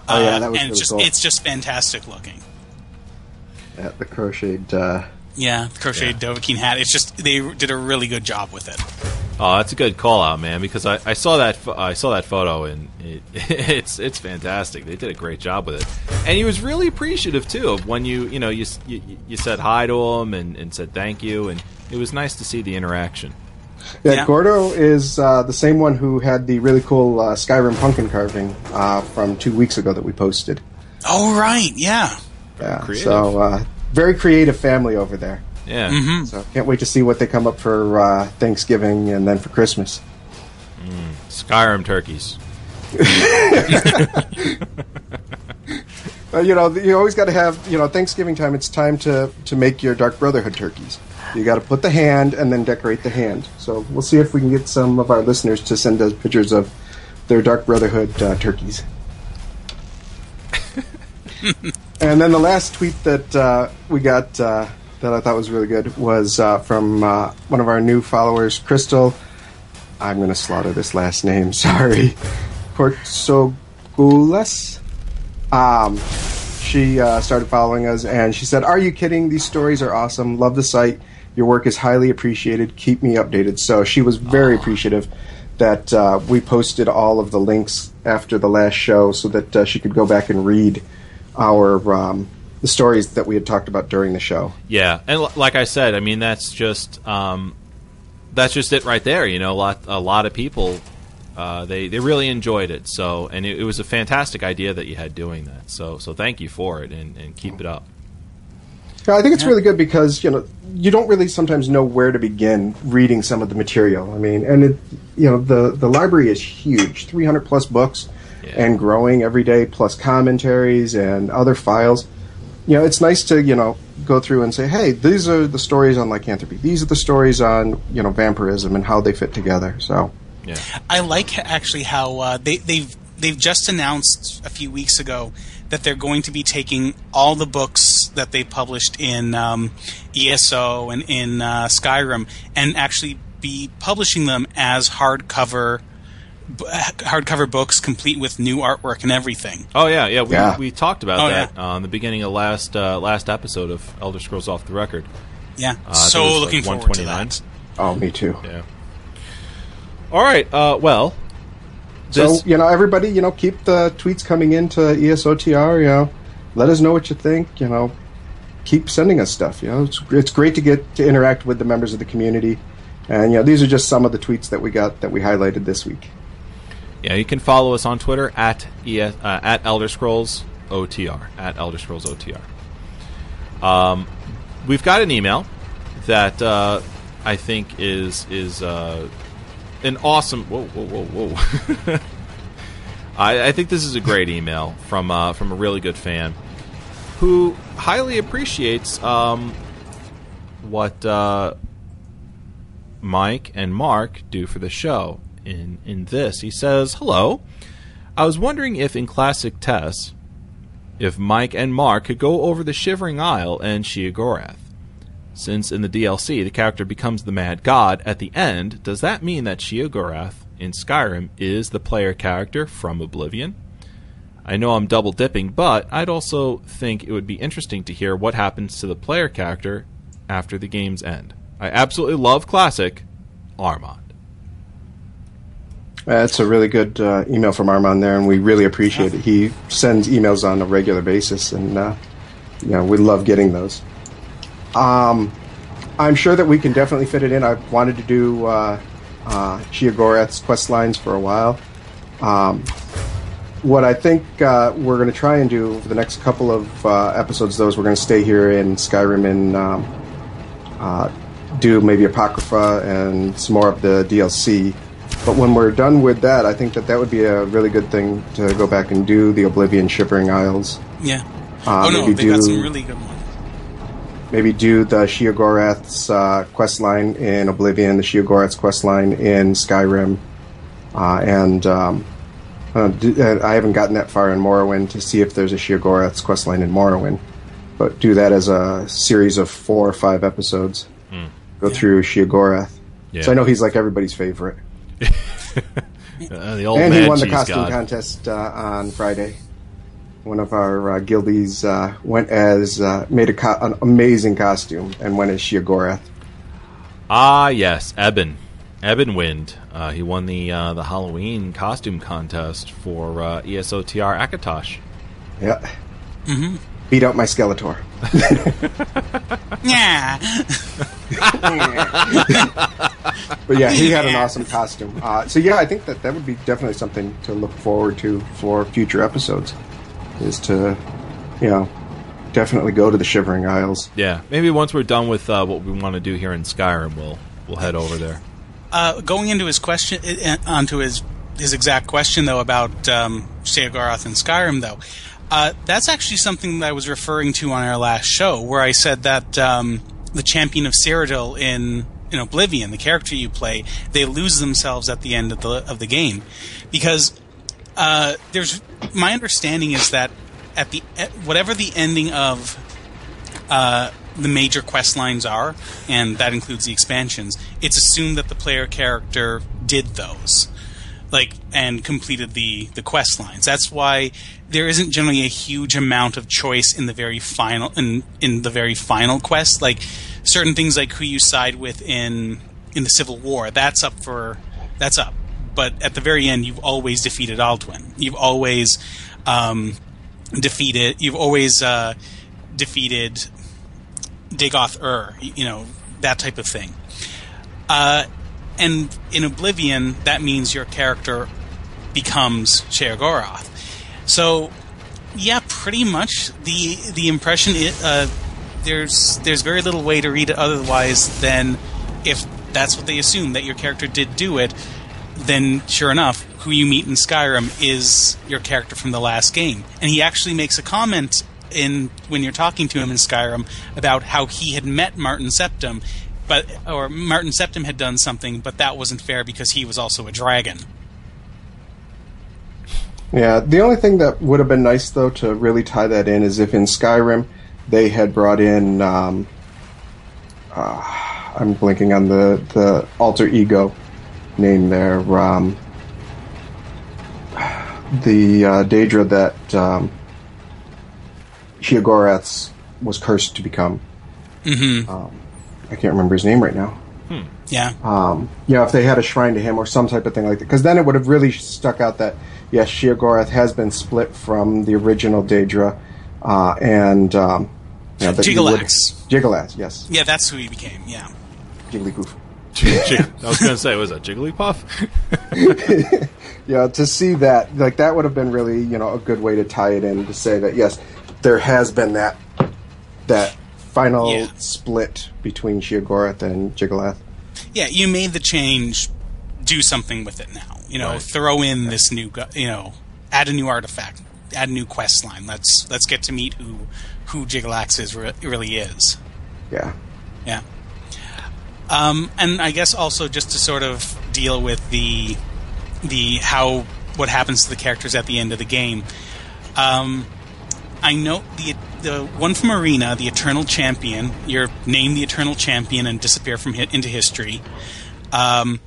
Oh, yeah, Uh, that was and really just cool. it's just fantastic looking. At the crocheted. Uh, Yeah, the crocheted Dovahkiin hat. It's just they did a really good job with it. Oh, that's a good call out, man. Because I, I saw that I saw that photo and it, it's it's fantastic. They did a great job with it, and he was really appreciative too of when you you know you you, you said hi to him and, and said thank you, and it was nice to see the interaction. Yeah, Yeah. Gordo is uh, the same one who had the really cool uh, Skyrim pumpkin carving uh, from two weeks ago that we posted. Oh right, yeah. Yeah, creative. so uh, very creative family over there. Yeah, Mm-hmm. So can't wait to see what they come up for uh, Thanksgiving and then for Christmas. Skyrim turkeys. Uh, you know, you always got to have you know Thanksgiving time. It's time to to make your Dark Brotherhood turkeys. You got to put the hand and then decorate the hand. So we'll see if we can get some of our listeners to send us pictures of their Dark Brotherhood uh, turkeys. and then the last tweet that uh, we got uh, that I thought was really good was uh, from uh, one of our new followers, Crystal. I'm going to slaughter this last name. Sorry, Portsogules. Um, she uh, started following us and she said, Are you kidding? These stories are awesome. Love the site. Your work is highly appreciated. Keep me updated. So she was very appreciative that uh, we posted all of the links after the last show so that uh, she could go back and read our um, the stories that we had talked about during the show. Yeah, and l- like I said, I mean that's just um, that's just it right there. You know, a lot a lot of people uh, they they really enjoyed it. So, and it, it was a fantastic idea that you had doing that. So, so thank you for it, and, and keep it up. Yeah, I think it's really good because you know you don't really sometimes know where to begin reading some of the material. I mean, and it you know the the library is huge, 300 plus books, Yeah. and growing every day, plus commentaries and other files. You know, it's nice to you know go through and say, hey, these are the stories on lycanthropy. These are the stories on you know vampirism and how they fit together. So Yeah, I like actually how uh, they, they've they've just announced a few weeks ago that they're going to be taking all the books that they published in um, ESO and in uh, Skyrim and actually be publishing them as hardcover b- hardcover books, complete with new artwork and everything. Oh yeah, yeah. We, Yeah. we talked about Oh, that yeah. on the beginning of last uh, last episode of Elder Scrolls Off the Record. Yeah, Uh, so it was, like, looking forward to that. oh, me too. Yeah. All right. Uh, well, So you know, everybody, you know, keep the tweets coming into ESOTR. You know, let us know what you think. You know, keep sending us stuff. You know, it's it's great to get to interact with the members of the community, and you know, these are just some of the tweets that we got that we highlighted this week. Yeah, you can follow us on Twitter at ES, uh, at Elder Scrolls OTR at Elder Scrolls OTR. Um, we've got an email that uh, I think is is uh, an awesome. Whoa, whoa, whoa, whoa! I, I think this is a great email from uh, from a really good fan who highly appreciates um, what uh, Mike and Mark do for the show. In in this, he says, "Hello, I was wondering if in classic TES, if Mike and Mark could go over the Shivering Isle and Sheogorath. Since in the DLC the character becomes the Mad God at the end, does that mean that Sheogorath in Skyrim is the player character from Oblivion?" I know I'm double dipping, but I'd also think it would be interesting to hear what happens to the player character after the game's end. I absolutely love classic Armand. That's a really good uh, email from Armand there, and we really appreciate it. He sends emails on a regular basis, and uh, we love getting those. Um, I'm sure that we can definitely fit it in. I've wanted to do uh, uh, Sheogorath's quest lines for a while. Um, what I think uh, we're going to try and do for the next couple of uh, episodes, though, is we're going to stay here in Skyrim and um, uh, do maybe Apocrypha and some more of the DLC. But when we're done with that, I think that that would be a really good thing to go back and do the Oblivion Shivering Isles. Yeah. Uh, oh no, maybe they got do- some really good ones. Maybe do the Sheogorath's uh, quest line in Oblivion, the Sheogorath's quest line in Skyrim, uh, and um, uh, do, uh, I haven't gotten that far in Morrowind to see if there's a Sheogorath's quest line in Morrowind. But do that as a series of four or five episodes. Go through Sheogorath. Yeah. So I know he's like everybody's favorite. Uh, the old and he won the costume god. contest uh, on Friday. One of our uh, guildies uh, went as uh, made a co- an amazing costume and went as Sheogorath. Ah, yes, Eben. Eben Wind. Uh, he won the uh, the Halloween costume contest for uh, ESOTR Akatosh. Yeah. Mm-hmm. Beat out my Skeletor. Yeah. But yeah, he had an awesome costume. Uh, so yeah, I think that that would be definitely something to look forward to for future episodes. Is to, you know, definitely go to the Shivering Isles. Yeah, maybe once we're done with uh, what we want to do here in Skyrim, we'll we'll head over there. Uh, going into his question, uh, onto his his exact question though about um, Sheogorath and Skyrim though, uh, that's actually something that I was referring to on our last show, where I said that um, the champion of Cyrodiil in in Oblivion, the character you play, they lose themselves at the end of the of the game, because uh, there's my understanding is that at the at whatever the ending of uh, the major quest lines are, and that includes the expansions, it's assumed that the player character did those, like and completed the the quest lines. That's why there isn't generally a huge amount of choice in the very final in in the very final quest. Like certain things like who you side with in in the Civil War, that's up for that's up. But at the very end, you've always defeated Alduin. You've always um, defeated. You've always uh, defeated Dagoth Ur, you know, that type of thing. Uh, and in Oblivion, that means your character becomes Sheogorath. So, yeah, pretty much the the impression i uh, there's there's very little way to read it otherwise than if that's what they assume that your character did do it. Then, sure enough, who you meet in Skyrim is your character from the last game, and he actually makes a comment in when you're talking to him in Skyrim about how he had met Martin Septim, but or Martin Septim had done something, but that wasn't fair because he was also a dragon. Yeah, the only thing that would have been nice though to really tie that in is if in Skyrim they had brought in. Um, uh, I'm blinking on the the alter ego name there. Um, the uh, Daedra that um, Sheogorath's was cursed to become. Mm-hmm. Um, I can't remember his name right now. Yeah. Um, you know, if they had a shrine to him or some type of thing like that, because then it would have really stuck out that yes, Sheogorath has been split from the original Daedra, uh, and um, you know, that would- Jyggalag. Jyggalag, yes, Yeah, that's who he became. Yeah. Jigglypoof. I was going to say, was that Jigglypuff? Yeah, to see that, like that would have been really, you know, a good way to tie it in to say that yes, there has been that that final Yeah. split between Sheogorath and Jyggalag. Yeah, you made the change. Do something with it now. You know, Right. throw in this new. You know, add a new artifact. Add a new quest line. Let's let's get to meet who who Jyggalag is re- really is. Yeah, Yeah. Um, and I guess also just to sort of deal with the the how what happens to the characters at the end of the game. Um, I note the the one from Arena, the Eternal Champion. You're named the Eternal Champion and disappear from hit into history. Um,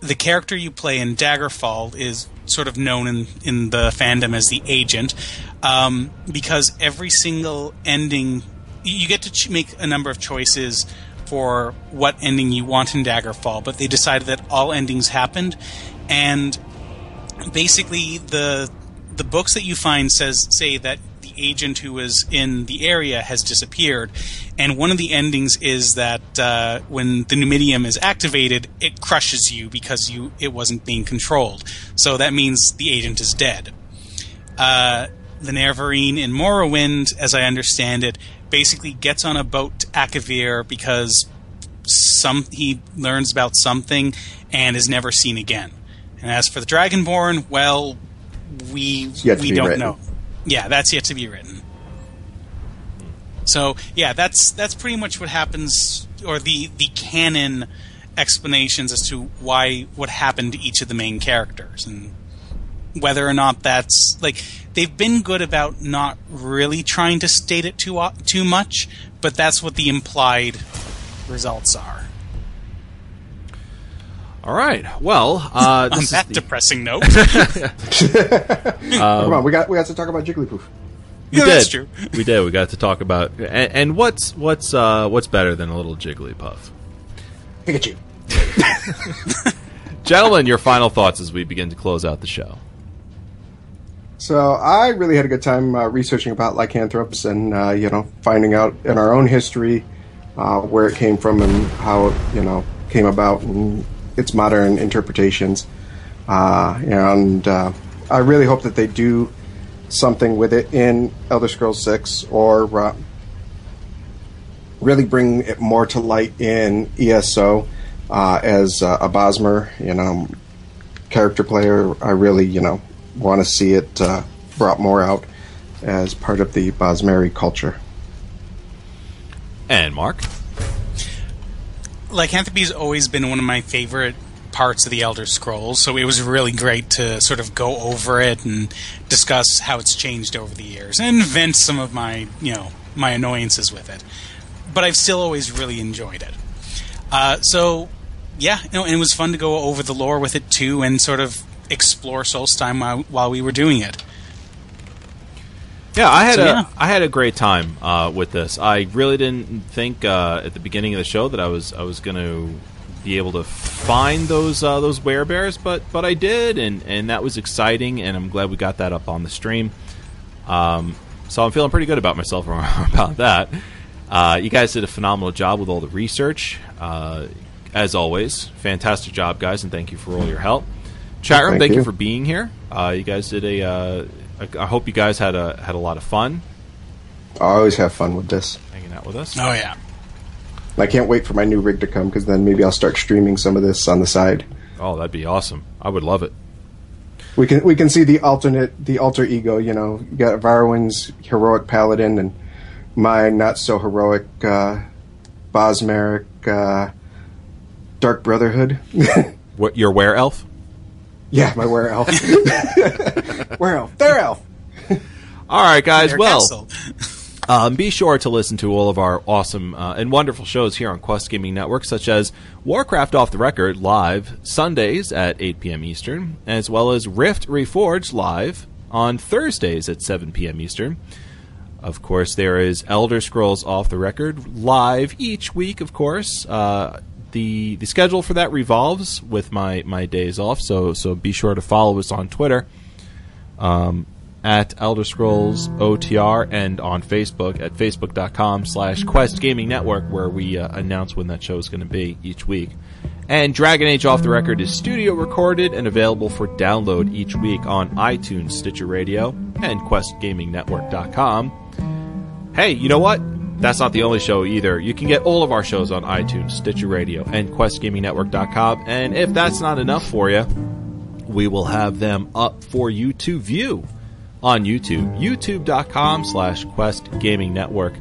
the character you play in Daggerfall is sort of known in, in the fandom as the Agent um, because every single ending you get to ch- make a number of choices for what ending you want in Daggerfall, but they decided that all endings happened, and basically the the books that you find says say that agent who was in the area has disappeared, and one of the endings is that uh, when the Numidium is activated, it crushes you because you it wasn't being controlled. So that means the agent is dead. Uh, the Nerevarine in Morrowind, as I understand it, basically gets on a boat to Akavir because some he learns about something and is never seen again. And as for the Dragonborn, well, we we don't know. Yeah, that's yet to be written. So yeah, that's that's pretty much what happens, or the the canon explanations as to why what happened to each of the main characters, and whether or not that's like they've been good about not really trying to state it too too much, but that's what the implied results are. All right. Well, uh, On this is that the- depressing note, Come on, we got we got to talk about Jigglypuff. we Yeah, did. that's true. We did. We got to talk about and, and what's what's uh, what's better than a little Jigglypuff, Pikachu. gentlemen. Your final thoughts as we begin to close out the show. So I really had a good time uh, researching about lycanthropes and uh, you know finding out in our own history uh, where it came from and how it you know came about and its modern interpretations. Uh, and uh, I really hope that they do something with it in Elder Scrolls Six or uh, really bring it more to light in ESO uh, as uh, a Bosmer, you know, character player. I really, you know, want to see it uh, brought more out as part of the Bosmeri culture. And Mark. Lycanthropy's always been one of my favorite parts of the Elder Scrolls, so it was really great to sort of go over it and discuss how it's changed over the years and vent some of my, you know, my annoyances with it. But I've still always really enjoyed it. Uh, so, yeah, you know, and it was fun to go over the lore with it too and sort of explore Solstheim while, while we were doing it. Yeah, I had So, a yeah. I had a great time uh, with this. I really didn't think uh, at the beginning of the show that I was I was going to be able to find those uh, those werebears, but but I did, and and that was exciting, and I'm glad we got that up on the stream. Um, so I'm feeling pretty good about myself about that. Uh, you guys did a phenomenal job with all the research, uh, as always. Fantastic job, guys, and thank you for all your help. Chat room, Thank thank, you. you. for being here. Uh, you guys did a. I I hope you guys had a had a lot of fun I always have fun with this. hanging out with us. Oh, yeah. I can't wait for my new rig to come because then maybe I'll start streaming some of this on the side. Oh, that'd be awesome. I would love it. We can we can see the alternate the alter ego. You know, you got Varwin's heroic paladin and my not so heroic uh, Bosmeric uh, Dark Brotherhood. What your were elf? Yeah, my were elf. were elf. Their elf. All right, guys. Their well. Um, be sure to listen to all of our awesome uh, and wonderful shows here on Quest Gaming Network, such as Warcraft Off the Record live Sundays at 8 p.m. Eastern, as well as Rift Reforged live on Thursdays at 7 p.m. Eastern. Of course, there is Elder Scrolls Off the Record live each week, of course, uh, the the schedule for that revolves with my my days off. So so be sure to follow us on Twitter. Um, at Elder Scrolls OTR and on Facebook at facebook.com slash Quest Gaming Network, where we uh, announce when that show is going to be each week. And Dragon Age Off the Record is studio recorded and available for download each week on iTunes, Stitcher Radio, and QuestGamingNetwork.com. Hey, you know what? That's not the only show either. You can get all of our shows on iTunes, Stitcher Radio, and QuestGamingNetwork.com. And if that's not enough for you, we will have them up for you to view on YouTube. YouTube.com slash Quest Gaming Network.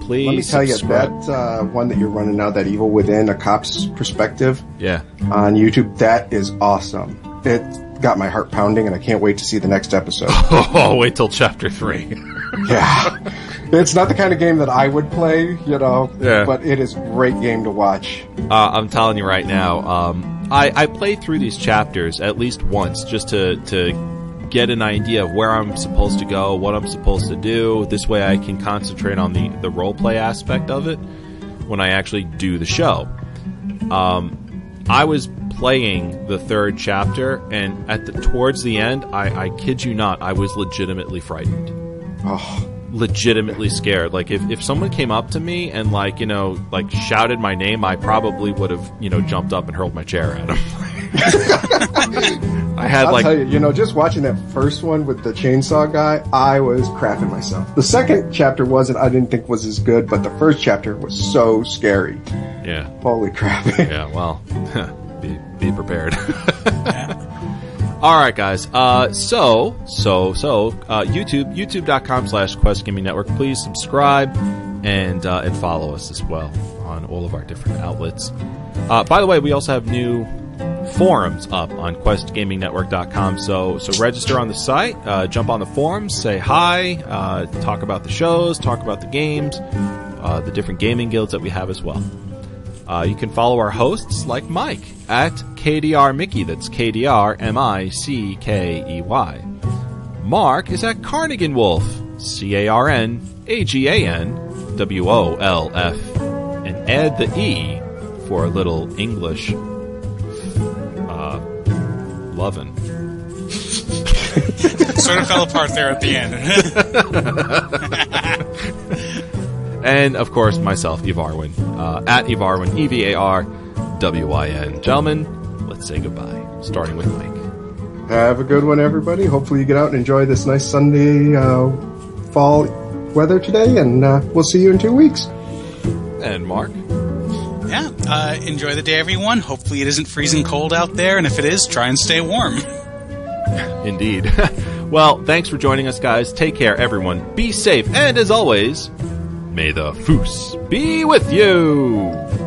Please Let me tell subscribe. you, that uh, one that you're running now, that Evil Within, a cop's perspective Yeah. on YouTube, that is awesome. It got my heart pounding, and I can't wait to see the next episode. Oh, wait till chapter three. yeah. It's not the kind of game that I would play, you know, Yeah. but it is a great game to watch. Uh, I'm telling you right now, um, I, I played through these chapters at least once just to, to get an idea of where I'm supposed to go, what I'm supposed to do. This way I can concentrate on the, the role play aspect of it when I actually do the show. Um, I was playing the third chapter, and at the towards the end, I, I kid you not, I was legitimately frightened Oh, legitimately scared. Like if, if someone came up to me and like, you know, like shouted my name, I probably would have, you know, jumped up and hurled my chair at him. I had I'll like tell you, you know, just watching that first one with the chainsaw guy, I was crapping myself. The second chapter wasn't, I didn't think was as good, but the first chapter was so scary. yeah. Holy crap. Yeah, well, be be prepared. All right, guys. Uh, so, so, so, uh, YouTube, youtube.com slash Quest Gaming Network. Please subscribe and, uh, and follow us as well on all of our different outlets. Uh, by the way, we also have new forums up on questgamingnetwork.com. So, so register on the site, uh, jump on the forums, say hi, uh, talk about the shows, talk about the games, uh, the different gaming guilds that we have as well. Uh, you can follow our hosts like Mike at KDR Mickey. That's KDR M I C K E Y. Mark is at Carnagan Wolf. C A R N A G A N W O L F. And add the E for a little English uh, lovin'. sort of fell apart there at the end. And of course, myself, Evarwyn, uh, at Evarwin, E V A R W I N. Gentlemen, let's say goodbye, starting with Mike. Have a good one, everybody. Hopefully, you get out and enjoy this nice Sunday uh, fall weather today, and uh, we'll see you in two weeks. And Mark. yeah, uh, enjoy the day, everyone. Hopefully, it isn't freezing cold out there, and if it is, try and stay warm. Indeed. well, thanks for joining us, guys. Take care, everyone. Be safe, and as always, may the Foos be with you.